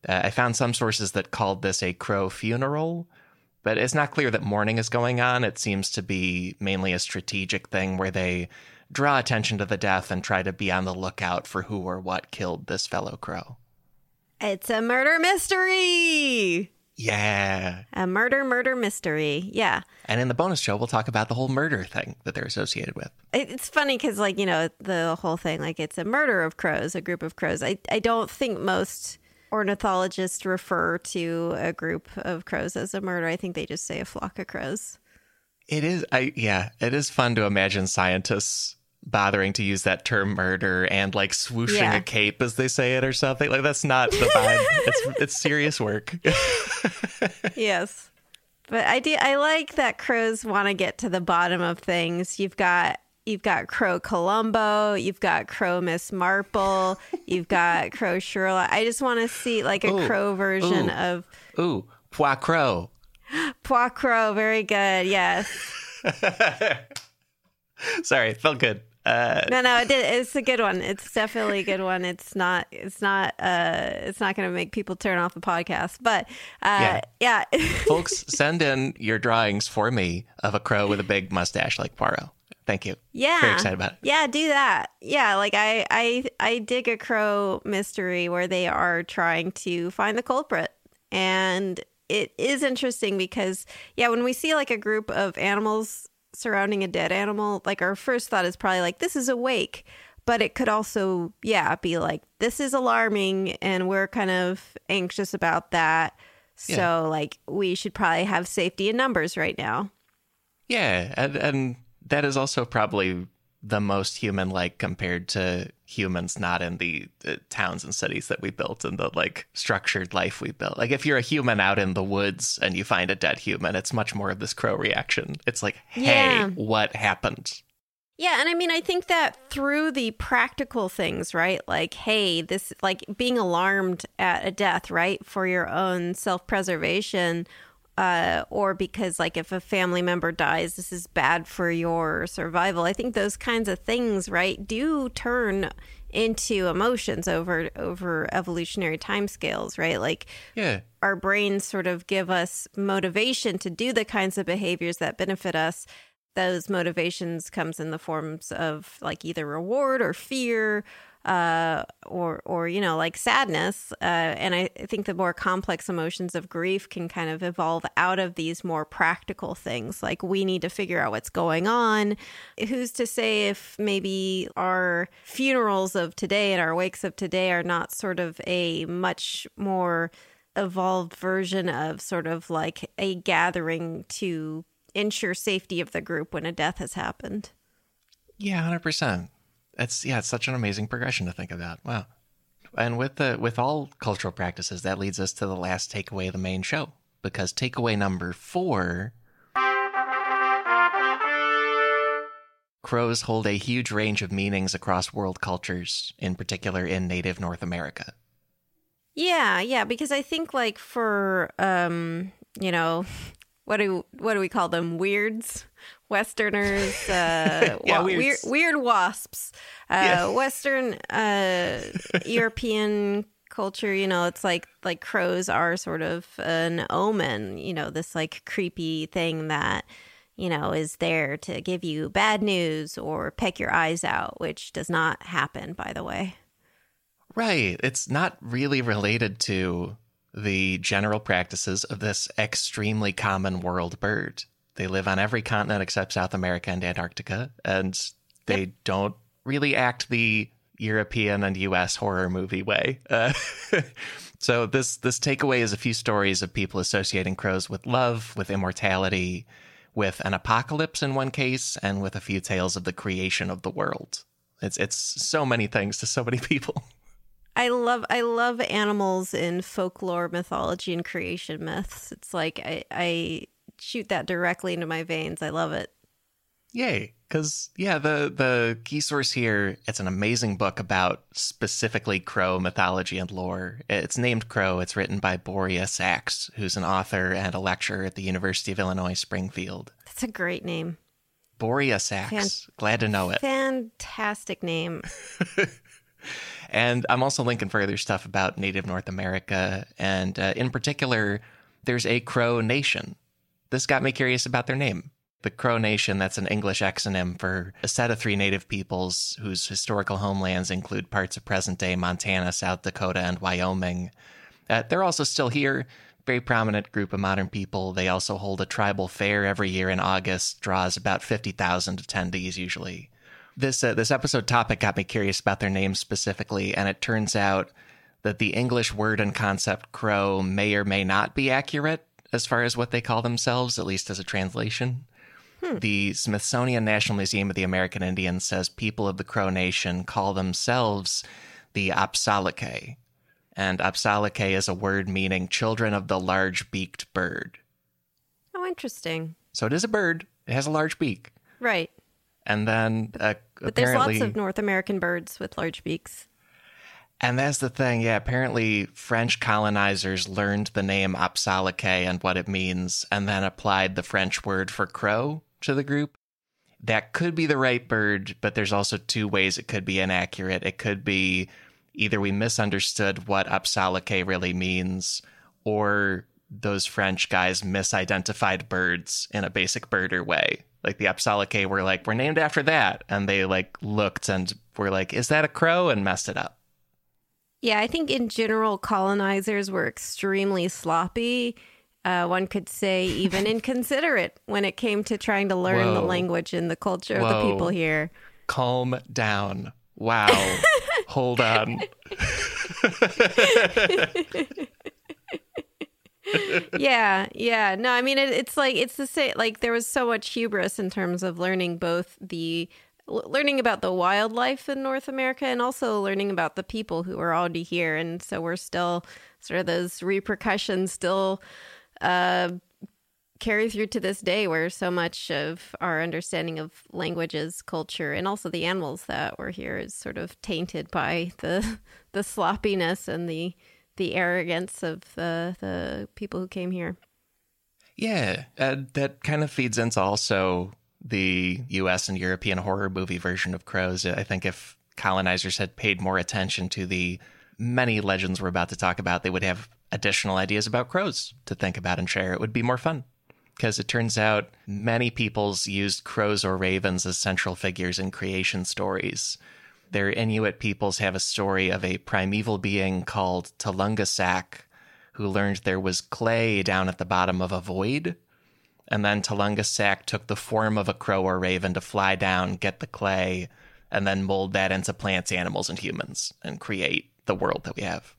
Uh, I found some sources that called this a crow funeral, but it's not clear that mourning is going on. It seems to be mainly a strategic thing where they draw attention to the death and try to be on the lookout for who or what killed this fellow crow. It's a murder mystery. Yeah. A murder murder mystery. Yeah. And in the bonus show, we'll talk about the whole murder thing that they're associated with. It's funny because, like, you know, the whole thing, like, it's a murder of crows, a group of crows. I, I don't think most ornithologists refer to a group of crows as a murder. I think they just say a flock of crows. It is, I yeah, it is fun to imagine scientists bothering to use that term murder and like swooshing Yeah. a cape as they say it or something. Like that's not the vibe. it's it's serious work. yes. But I do I like that crows want to get to the bottom of things. You've got you've got Crow Columbo, you've got Crow Miss Marple, you've got Crow Sherlock. I just want to see like a Ooh, crow version ooh. of Ooh, poicro. Poicro. Very good. Yes. Sorry, felt good. Uh, No, no, it did. It's a good one. It's definitely a good one. It's not. It's not. Uh, it's not going to make people turn off the podcast. But uh, yeah, folks, send in your drawings for me of a crow with a big mustache like Poirot. Thank you. Yeah. Very excited about it. Yeah, do that. Yeah, like I I I dig a crow mystery where they are trying to find the culprit. And it is interesting because yeah, when we see like a group of animals surrounding a dead animal, like our first thought is probably like this is a wake, but it could also yeah, be like this is alarming and we're kind of anxious about that. So Yeah. like we should probably have safety in numbers right now. Yeah, and and that is also probably the most human like compared to humans not in the, the towns and cities that we built and the like structured life we built. Like if you're a human out in the woods and you find a dead human, it's much more of this crow reaction. It's like, "Hey, Yeah. what happened?" Yeah, and I mean, I think that through the practical things, right? Like, hey, this, like being alarmed at a death, right? For your own self preservation, uh, or because like if a family member dies, this is bad for your survival. I think those kinds of things, right, do turn into emotions over over evolutionary timescales, right? Like Yeah. our brains sort of give us motivation to do the kinds of behaviors that benefit us those motivations comes in the forms of like either reward or fear uh, or or you know like sadness uh, and I think the more complex emotions of grief can kind of evolve out of these more practical things. Like we need to figure out what's going on. Who's to say if maybe our funerals of today and our wakes of today are not sort of a much more evolved version of sort of like a gathering to ensure safety of the group when a death has happened? Yeah 100% that's yeah, it's such an amazing progression to think about. Wow. And with the with all cultural practices, that leads us to the last takeaway of the main show. Because takeaway number four Crows hold a huge range of meanings across world cultures, in particular in native North America. Yeah, yeah, because I think like for um, you know, what do what do we call them? Weirds Westerners, uh, Yeah, wa- weird, weird wasps, uh, Yeah. Western, uh, European culture. You know, it's like like crows are sort of an omen. You know, this like creepy thing that you know is there to give you bad news or peck your eyes out, which does not happen, by the way. Right. It's not really related to the general practices of this extremely common world bird. They live on every continent except South America and Antarctica, and they don't really act the European and US horror movie way. Uh, so this this takeaway is a few stories of people associating crows with love, with immortality, with an apocalypse in one case, and with a few tales of the creation of the world. It's it's so many things to so many people. I love I love animals in folklore, mythology, and creation myths. It's like I, I shoot that directly into my veins. I love it. Yay. Because, yeah, the, the key source here, it's an amazing book about specifically crow mythology and lore. It's named Crow. It's written by Boria Sax, who's an author and a lecturer at the University of Illinois Springfield. That's a great name. Boria Sax. Fan- Glad to know it. Fantastic name. And I'm also linking further stuff about Native North America. And uh, in particular, there's a Crow Nation. This got me curious about their name. The Crow Nation, that's an English exonym for a set of three native peoples whose historical homelands include parts of present day Montana, South Dakota, and Wyoming. Uh, they're also still here. Very prominent group of modern people. They also hold a tribal fair every year in August, draws about 50,000 attendees usually this uh, this episode topic got me curious about their names specifically, and it turns out that the English word and concept crow may or may not be accurate as far as what they call themselves, at least as a translation. The Smithsonian National Museum of the American Indians says people of the Crow Nation call themselves the Apsalake, and Apsalake is a word meaning children of the large beaked bird. Oh, interesting. So it is a bird. It has a large beak. Right. And then uh, But there's lots of North American birds with large beaks. And that's the thing. Yeah, apparently French colonizers learned the name Apsalake and what it means, and then applied the French word for crow to the group. That could be the right bird, but there's also two ways it could be inaccurate. It could be either we misunderstood what Apsalake really means, or those French guys misidentified birds in a basic birder way. Like the Apsalake were like, we're named after that. And they like looked and were like, is that a crow? And messed it up. Yeah, I think in general, colonizers were extremely sloppy. Uh, one could say even inconsiderate when it came to trying to learn the language and the culture of the people here. Calm down. Wow. Hold on. yeah, yeah. No, I mean it, it's like it's the same. Like there was so much hubris in terms of learning both the learning about the wildlife in North America and also learning about the people who are already here. And so we're still sort of those repercussions still uh, carry through to this day, where so much of our understanding of languages, culture, and also the animals that were here is sort of tainted by the the sloppiness and the the arrogance of the the people who came here. Yeah, uh, that kind of feeds into also the US and European horror movie version of crows. I think if colonizers had paid more attention to the many legends we're about to talk about, they would have additional ideas about crows to think about and share. It would be more fun. Because it turns out many peoples used crows or ravens as central figures in creation stories. Their Inuit peoples have a story of a primeval being called Tulungasak who learned there was clay down at the bottom of a void. And then Tulungasak took the form of a crow or raven to fly down, get the clay, and then mold that into plants, animals, and humans and create the world that we have.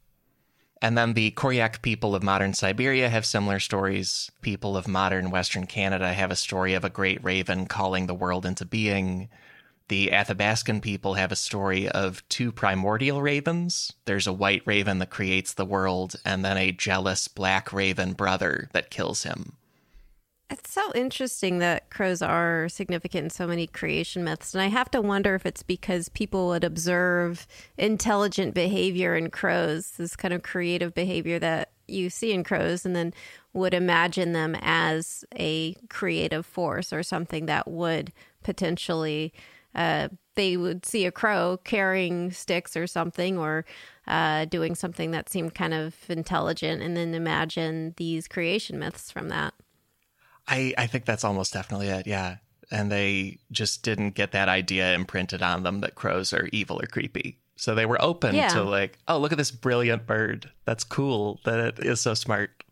And then the Koryak people of modern Siberia have similar stories. People of modern Western Canada have a story of a great raven calling the world into being. The Athabascan people have a story of two primordial ravens. There's a white raven that creates the world, and then a jealous black raven brother that kills him. It's so interesting that crows are significant in so many creation myths. And I have to wonder if it's because people would observe intelligent behavior in crows, this kind of creative behavior that you see in crows, and then would imagine them as a creative force or something that would potentially. Uh, they would see a crow carrying sticks or something, or uh, doing something that seemed kind of intelligent, and then imagine these creation myths from that. I, I think that's almost definitely it. Yeah. And they just didn't get that idea imprinted on them that crows are evil or creepy. So they were open Yeah. to like, oh, look at this brilliant bird. That's cool. That it is so smart.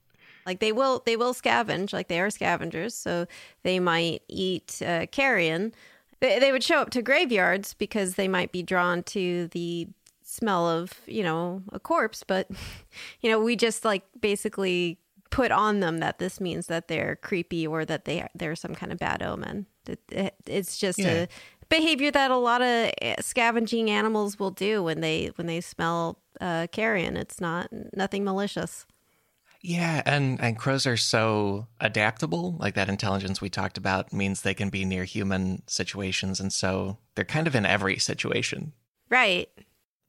Like they will, they will scavenge. Like they are scavengers, so they might eat uh, carrion. They, they would show up to graveyards because they might be drawn to the smell of you know a corpse. But you know, we just like basically put on them that this means that they're creepy or that they they're some kind of bad omen. It, it, it's just Yeah. a behavior that a lot of eh, scavenging animals will do when they when they smell uh, carrion. It's not nothing malicious. Yeah, and and crows are so adaptable. Like that intelligence we talked about means they can be near human situations, and so they're kind of in every situation. Right.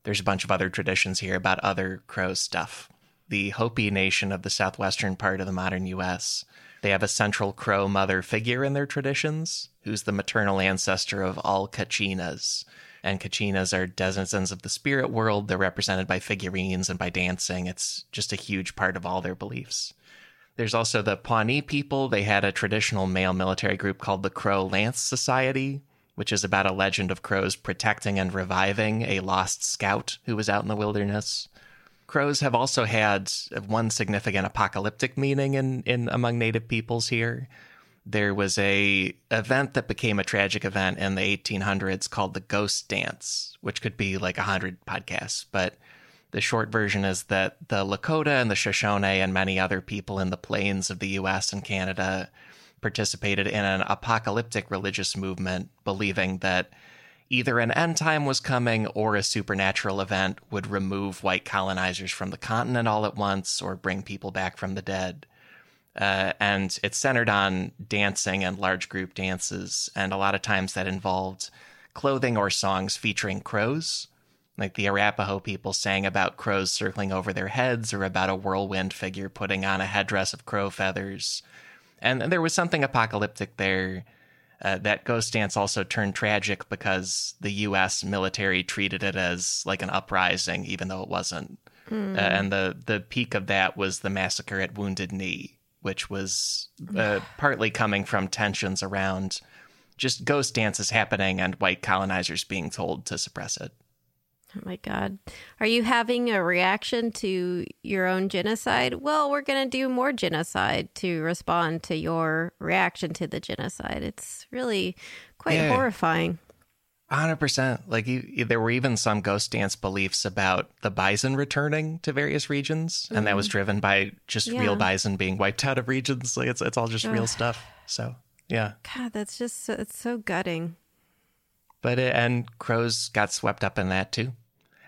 There's a bunch of other traditions here about other crow stuff. The Hopi Nation of the southwestern part of the modern U.S. They have a central crow mother figure in their traditions, who's the maternal ancestor of all Kachinas. And Kachinas are denizens of the spirit world. They're represented by figurines and by dancing. It's just a huge part of all their beliefs. There's also the Pawnee people. They had a traditional male military group called the Crow Lance Society, which is about a legend of crows protecting and reviving a lost scout who was out in the wilderness. Crows have also had one significant apocalyptic meaning in, in among native peoples here. There was a event that became a tragic event in the 1800s called the Ghost Dance, which could be like a hundred podcasts, but the short version is that the Lakota and the Shoshone and many other people in the plains of the US and Canada participated in an apocalyptic religious movement, believing that either an end time was coming or a supernatural event would remove white colonizers from the continent all at once or bring people back from the dead. Uh, and it's centered on dancing and large group dances, and a lot of times that involved clothing or songs featuring crows. Like the Arapaho people sang about crows circling over their heads, or about a whirlwind figure putting on a headdress of crow feathers. And there was something apocalyptic there. Uh, that ghost dance also turned tragic because the U.S. military treated it as like an uprising, even though it wasn't. Hmm. Uh, and the the peak of that was the massacre at Wounded Knee, which was uh, partly coming from tensions around just ghost dances happening and white colonizers being told to suppress it. Oh my God. Are you having a reaction to your own genocide? Well, we're going to do more genocide to respond to your reaction to the genocide. It's really quite Yeah. horrifying. Hundred percent. Like you, there were even some ghost dance beliefs about the bison returning to various regions, and that was mm. driven by just Yeah. real bison being wiped out of regions. Like it's it's all just real stuff. So yeah, God, that's just so, it's so gutting. but it, and crows got swept up in that too,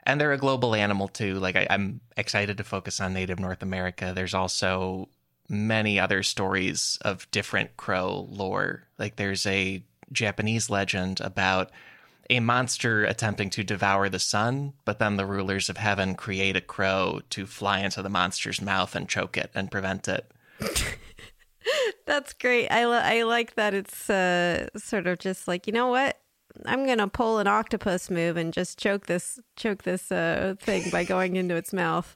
and they're a global animal too. Like I, I'm excited to focus on Native North America. There's also many other stories of different crow lore. Like there's a Japanese legend about a monster attempting to devour the sun, but then the rulers of heaven create a crow to fly into the monster's mouth and choke it and prevent it. that's great. I, li- I like that it's uh, sort of just like, you know what? I'm going to pull an octopus move and just choke this choke this uh, thing by going into its mouth.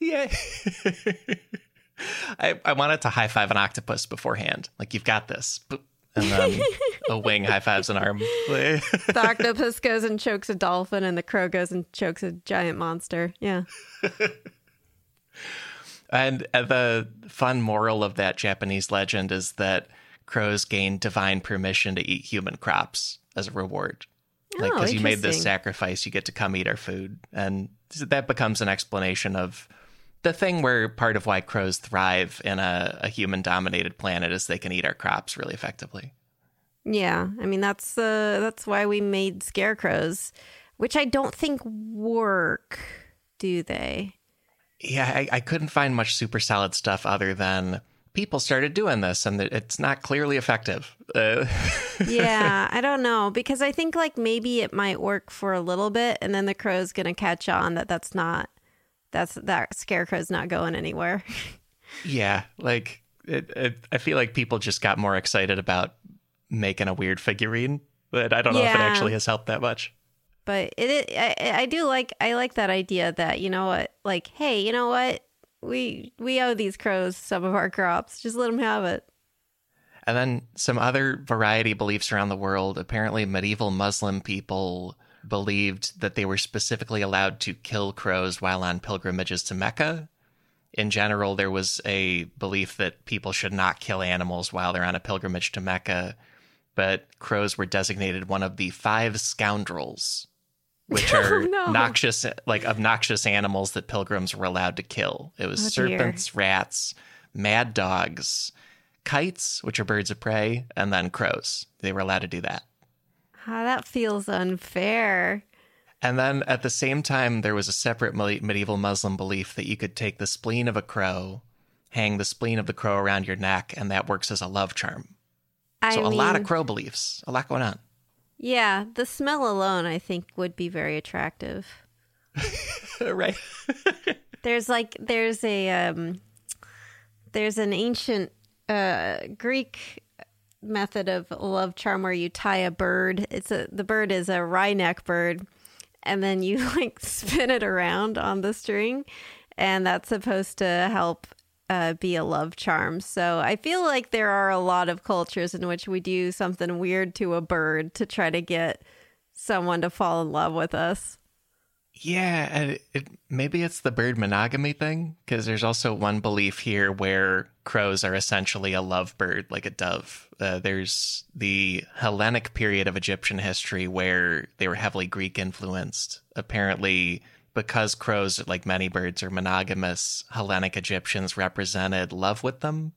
Yeah. I, I wanted to high five an octopus beforehand. Like, you've got this. And then a wing high fives an arm. The octopus goes and chokes a dolphin, and the crow goes and chokes a giant monster. Yeah. And uh, the fun moral of that Japanese legend is that crows gain divine permission to eat human crops as a reward. Like, Oh, because you made this sacrifice, you get to come eat our food. And that becomes an explanation of the thing where part of why crows thrive in a, a human dominated planet is they can eat our crops really effectively. Yeah, I mean that's uh that's why we made scarecrows, which I don't think work, do they? Yeah, I, I couldn't find much super solid stuff other than people started doing this and it's not clearly effective. Uh, Yeah, I don't know because I think like maybe it might work for a little bit and then the crow's going to catch on that that's not that's that scarecrow's not going anywhere. Yeah, like it, it, I feel like people just got more excited about making a weird figurine, but I don't know if it actually has helped that much. But it, it I, I do like I like that idea that you know what like hey, you know what? We we owe these crows some of our crops. Just let them have it. And then some other variety beliefs around the world. Apparently, medieval Muslim people believed that they were specifically allowed to kill crows while on pilgrimages to Mecca. In general, there was a belief that people should not kill animals while they're on a pilgrimage to Mecca, but crows were designated one of the five scoundrels, which are no. noxious, like obnoxious animals that pilgrims were allowed to kill. It was Oh, serpents, rats, mad dogs, kites, which are birds of prey, and then crows. They were allowed to do that. Ah, that feels unfair. And then at the same time, there was a separate medieval Muslim belief that you could take the spleen of a crow, hang the spleen of the crow around your neck, and that works as a love charm. I so a lot of crow beliefs, a lot going on. Yeah, the smell alone I think would be very attractive. right? There's like there's a um there's an ancient uh Greek method of love charm where you tie a bird. It's a the bird is a wryneck bird and then you like spin it around on the string and that's supposed to help uh, be a love charm. So I feel like there are a lot of cultures in which we do something weird to a bird to try to get someone to fall in love with us. Yeah, it, it, maybe it's the bird monogamy thing because there's also one belief here where crows are essentially a love bird, like a dove. Uh, there's the Hellenic period of Egyptian history where they were heavily Greek influenced. Apparently, because crows, like many birds, are monogamous, Hellenic Egyptians represented love with them.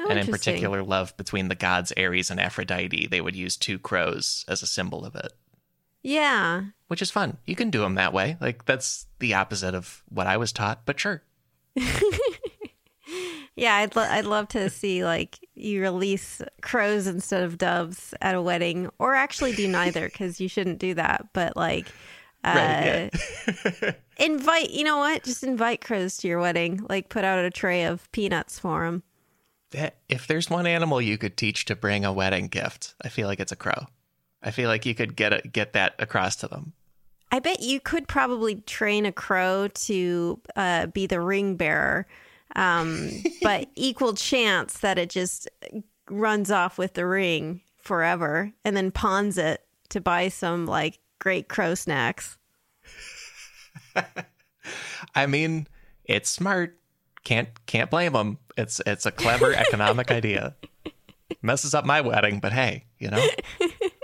Oh, and in particular, love between the gods Ares and Aphrodite. They would use two crows as a symbol of it Yeah, which is fun. You can do them that way. Like that's the opposite of what I was taught, but sure. Yeah, I'd lo- I'd love to see like you release crows instead of doves at a wedding, or actually do neither because you shouldn't do that. But like, uh, Right, invite you know what? Just invite crows to your wedding. Like, put out a tray of peanuts for them. That, if there's one animal you could teach to bring a wedding gift, I feel like it's a crow. I feel like you could get a, get that across to them. I bet you could probably train a crow to uh, be the ring bearer, um, but equal chance that it just runs off with the ring forever and then pawns it to buy some like great crow snacks. I mean, it's smart. Can't can't blame them. It's it's a clever economic idea. Messes up my wedding, but hey, you know.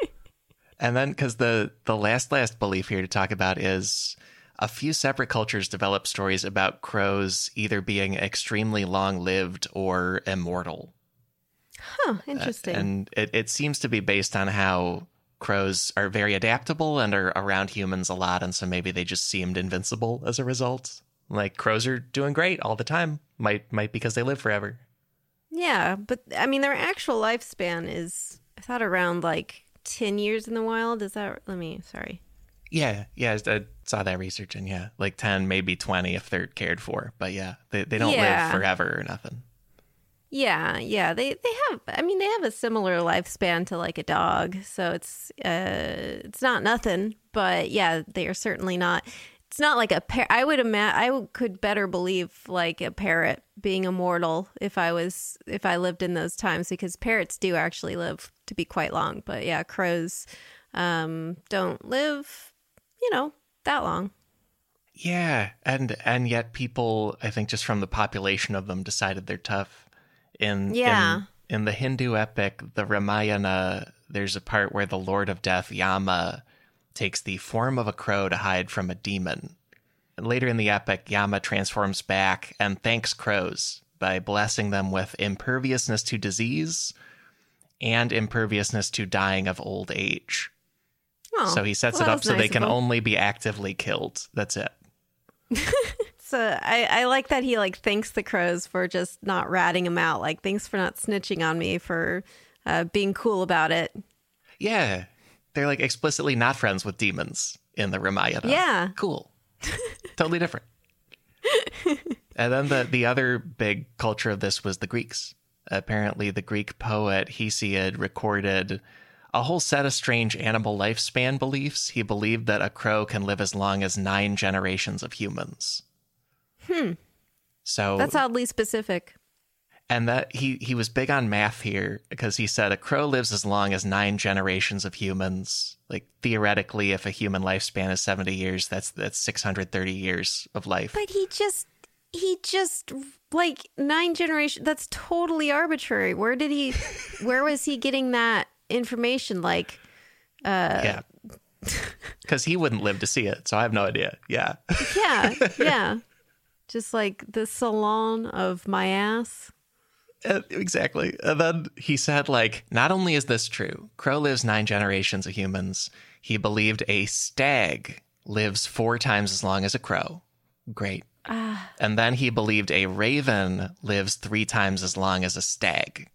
and then because the the last last belief here to talk about is a few separate cultures develop stories about crows either being extremely long lived or immortal. Huh, interesting. Uh, and it, it seems to be based on how crows are very adaptable and are around humans a lot. And so maybe they just seemed invincible as a result. Like crows are doing great all the time. Might might because they live forever. yeah, but I mean, their actual lifespan is, I thought, around like 10 years in the wild. Is that, let me, sorry. Yeah, yeah, I saw that research and yeah, like ten, maybe twenty if they're cared for. But yeah, they they don't Yeah. live forever or nothing. Yeah, yeah. They they have I mean they have a similar lifespan to like a dog. So it's uh it's not nothing, but yeah, they are certainly not it's not like a par- I would imagine I could better believe like a parrot being immortal if I was if I lived in those times because parrots do actually live to be quite long, but yeah, crows um don't live, you know, that long. Yeah, and and yet people, I think, just from the population of them, decided they're tough. In Yeah. in, in the Hindu epic, the Ramayana, there's a part where the Lord of Death, Yama, takes the form of a crow to hide from a demon. And later in the epic, Yama transforms back and thanks crows by blessing them with imperviousness to disease and imperviousness to dying of old age. Oh, so he sets well, it up so they nice of can only be actively killed. That's it. So I, I like that he like thanks the crows for just not ratting him out. Like thanks for not snitching on me for uh, being cool about it. Yeah. They're like explicitly not friends with demons in the Ramayana. Yeah. Cool. totally different. and then the, the other big culture of this was the Greeks. Apparently, the Greek poet Hesiod recorded a whole set of strange animal lifespan beliefs. He believed that a crow can live as long as nine generations of humans. Hmm. So That's oddly specific. and that he he was big on math here because he said a crow lives as long as nine generations of humans. Like theoretically, if a human lifespan is seventy years, that's that's six hundred thirty years of life. But he just he just like nine generations that's totally arbitrary. Where did he where was he getting that information? Like uh yeah, because he wouldn't live to see it, so I have no idea. Yeah, yeah, yeah. Just like the salon of my ass. Uh, exactly. And then he said, like, not only is this true, Crow lives nine generations of humans. He believed a stag lives four times as long as a crow. Great. Ah. And then he believed a raven lives three times as long as a stag.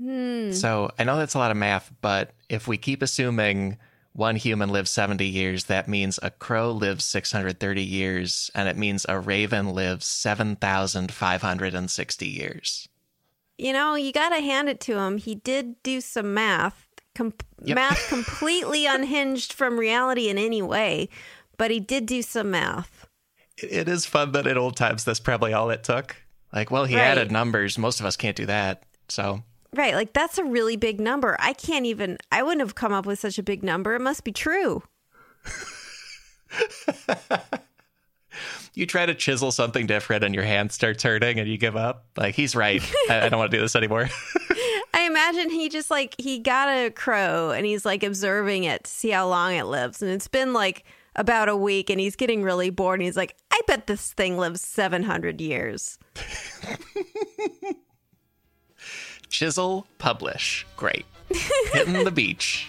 Hmm. So I know that's a lot of math, but if we keep assuming one human lives 70 years, that means a crow lives 630 years, and it means a raven lives 7,560 years. You know, you got to hand it to him. He did do some math. Com- Yep. Math completely unhinged from reality in any way, but he did do some math. It- is fun that in old times that's probably all it took. Like, well, he Right. added numbers. Most of us can't do that. So Right, like that's a really big number. I can't even I wouldn't have come up with such a big number. It must be true. you try to chisel something different and your hand starts hurting and you give up. Like, he's right. I, I don't want to do this anymore. I imagine he just like he got a crow and he's like observing it to see how long it lives. And it's been like about a week and he's getting really bored and he's like, I bet this thing lives 700 years. Chisel, publish. Great. Hitting the beach.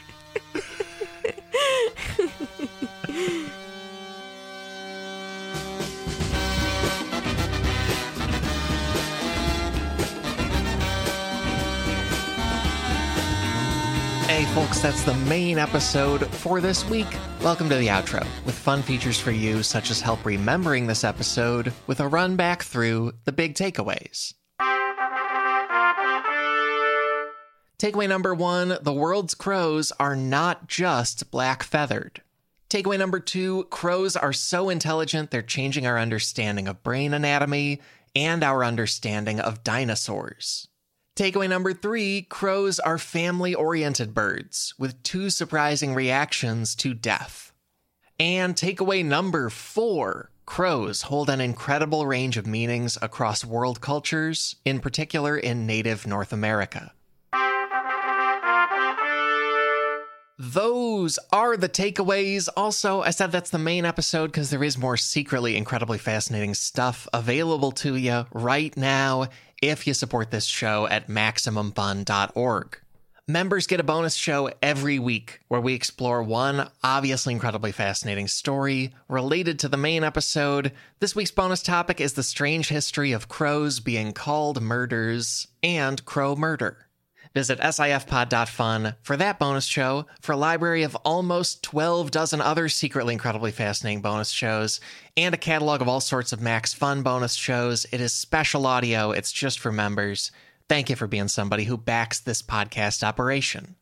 Hey, folks, that's the main episode for this week. Welcome to the outro, with fun features for you, such as help remembering this episode with a run back through the big takeaways. Takeaway number one the world's crows are not just black feathered. Takeaway number two crows are so intelligent they're changing our understanding of brain anatomy and our understanding of dinosaurs. Takeaway number three crows are family oriented birds with two surprising reactions to death. And takeaway number four crows hold an incredible range of meanings across world cultures, in particular in native North America. Those are the takeaways. Also, I said that's the main episode because there is more secretly incredibly fascinating stuff available to you right now if you support this show at MaximumFun.org. Members get a bonus show every week where we explore one obviously incredibly fascinating story related to the main episode. This week's bonus topic is the strange history of crows being called murders and crow murder. Visit sifpod.fun for that bonus show, for a library of almost 12 dozen other secretly incredibly fascinating bonus shows, and a catalog of all sorts of Max Fun bonus shows. It is special audio, it's just for members. Thank you for being somebody who backs this podcast operation.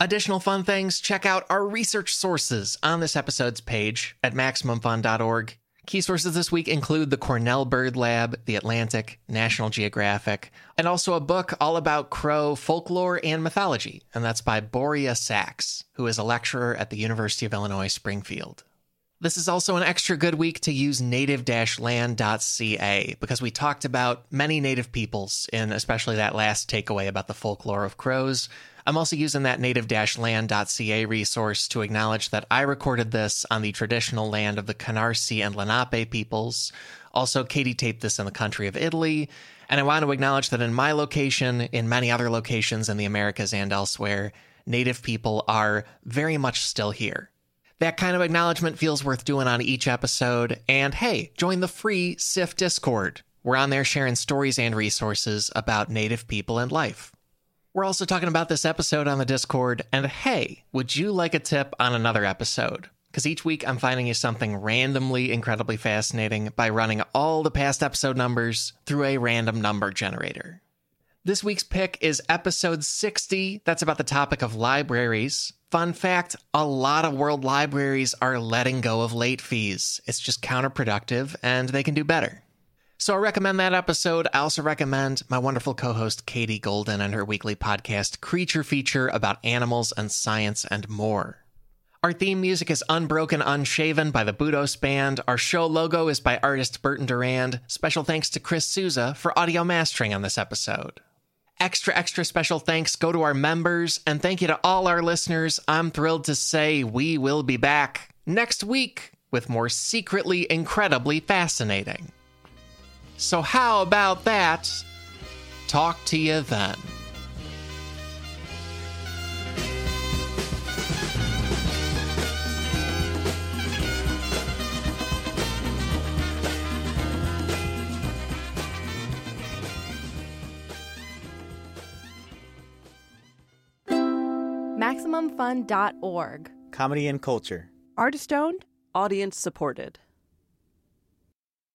Additional fun things, check out our research sources on this episode's page at MaximumFun.org. Key sources this week include the Cornell Bird Lab, The Atlantic, National Geographic, and also a book all about crow folklore and mythology, and that's by Boria Sax, who is a lecturer at the University of Illinois Springfield. This is also an extra good week to use native-land.ca because we talked about many native peoples in especially that last takeaway about the folklore of crows. I'm also using that native-land.ca resource to acknowledge that I recorded this on the traditional land of the Canarsie and Lenape peoples. Also, Katie taped this in the country of Italy. And I want to acknowledge that in my location, in many other locations in the Americas and elsewhere, Native people are very much still here. That kind of acknowledgement feels worth doing on each episode. And hey, join the free SIF Discord. We're on there sharing stories and resources about Native people and life. We're also talking about this episode on the Discord. And hey, would you like a tip on another episode? Because each week I'm finding you something randomly incredibly fascinating by running all the past episode numbers through a random number generator. This week's pick is episode 60. That's about the topic of libraries. Fun fact a lot of world libraries are letting go of late fees. It's just counterproductive and they can do better. So I recommend that episode. I also recommend my wonderful co host Katie Goldin and her weekly podcast, Creature Feature, about animals and science and more. Our theme music is Unbroken Unshaven by the Budos Band. Our show logo is by artist Burton Durand. Special thanks to Chris Souza for audio mastering on this episode. Extra, extra special thanks go to our members, and thank you to all our listeners. I'm thrilled to say we will be back next week with more secretly incredibly fascinating. So, how about that? Talk to you then. MaximumFun.org. Comedy and culture. Artist owned. Audience supported.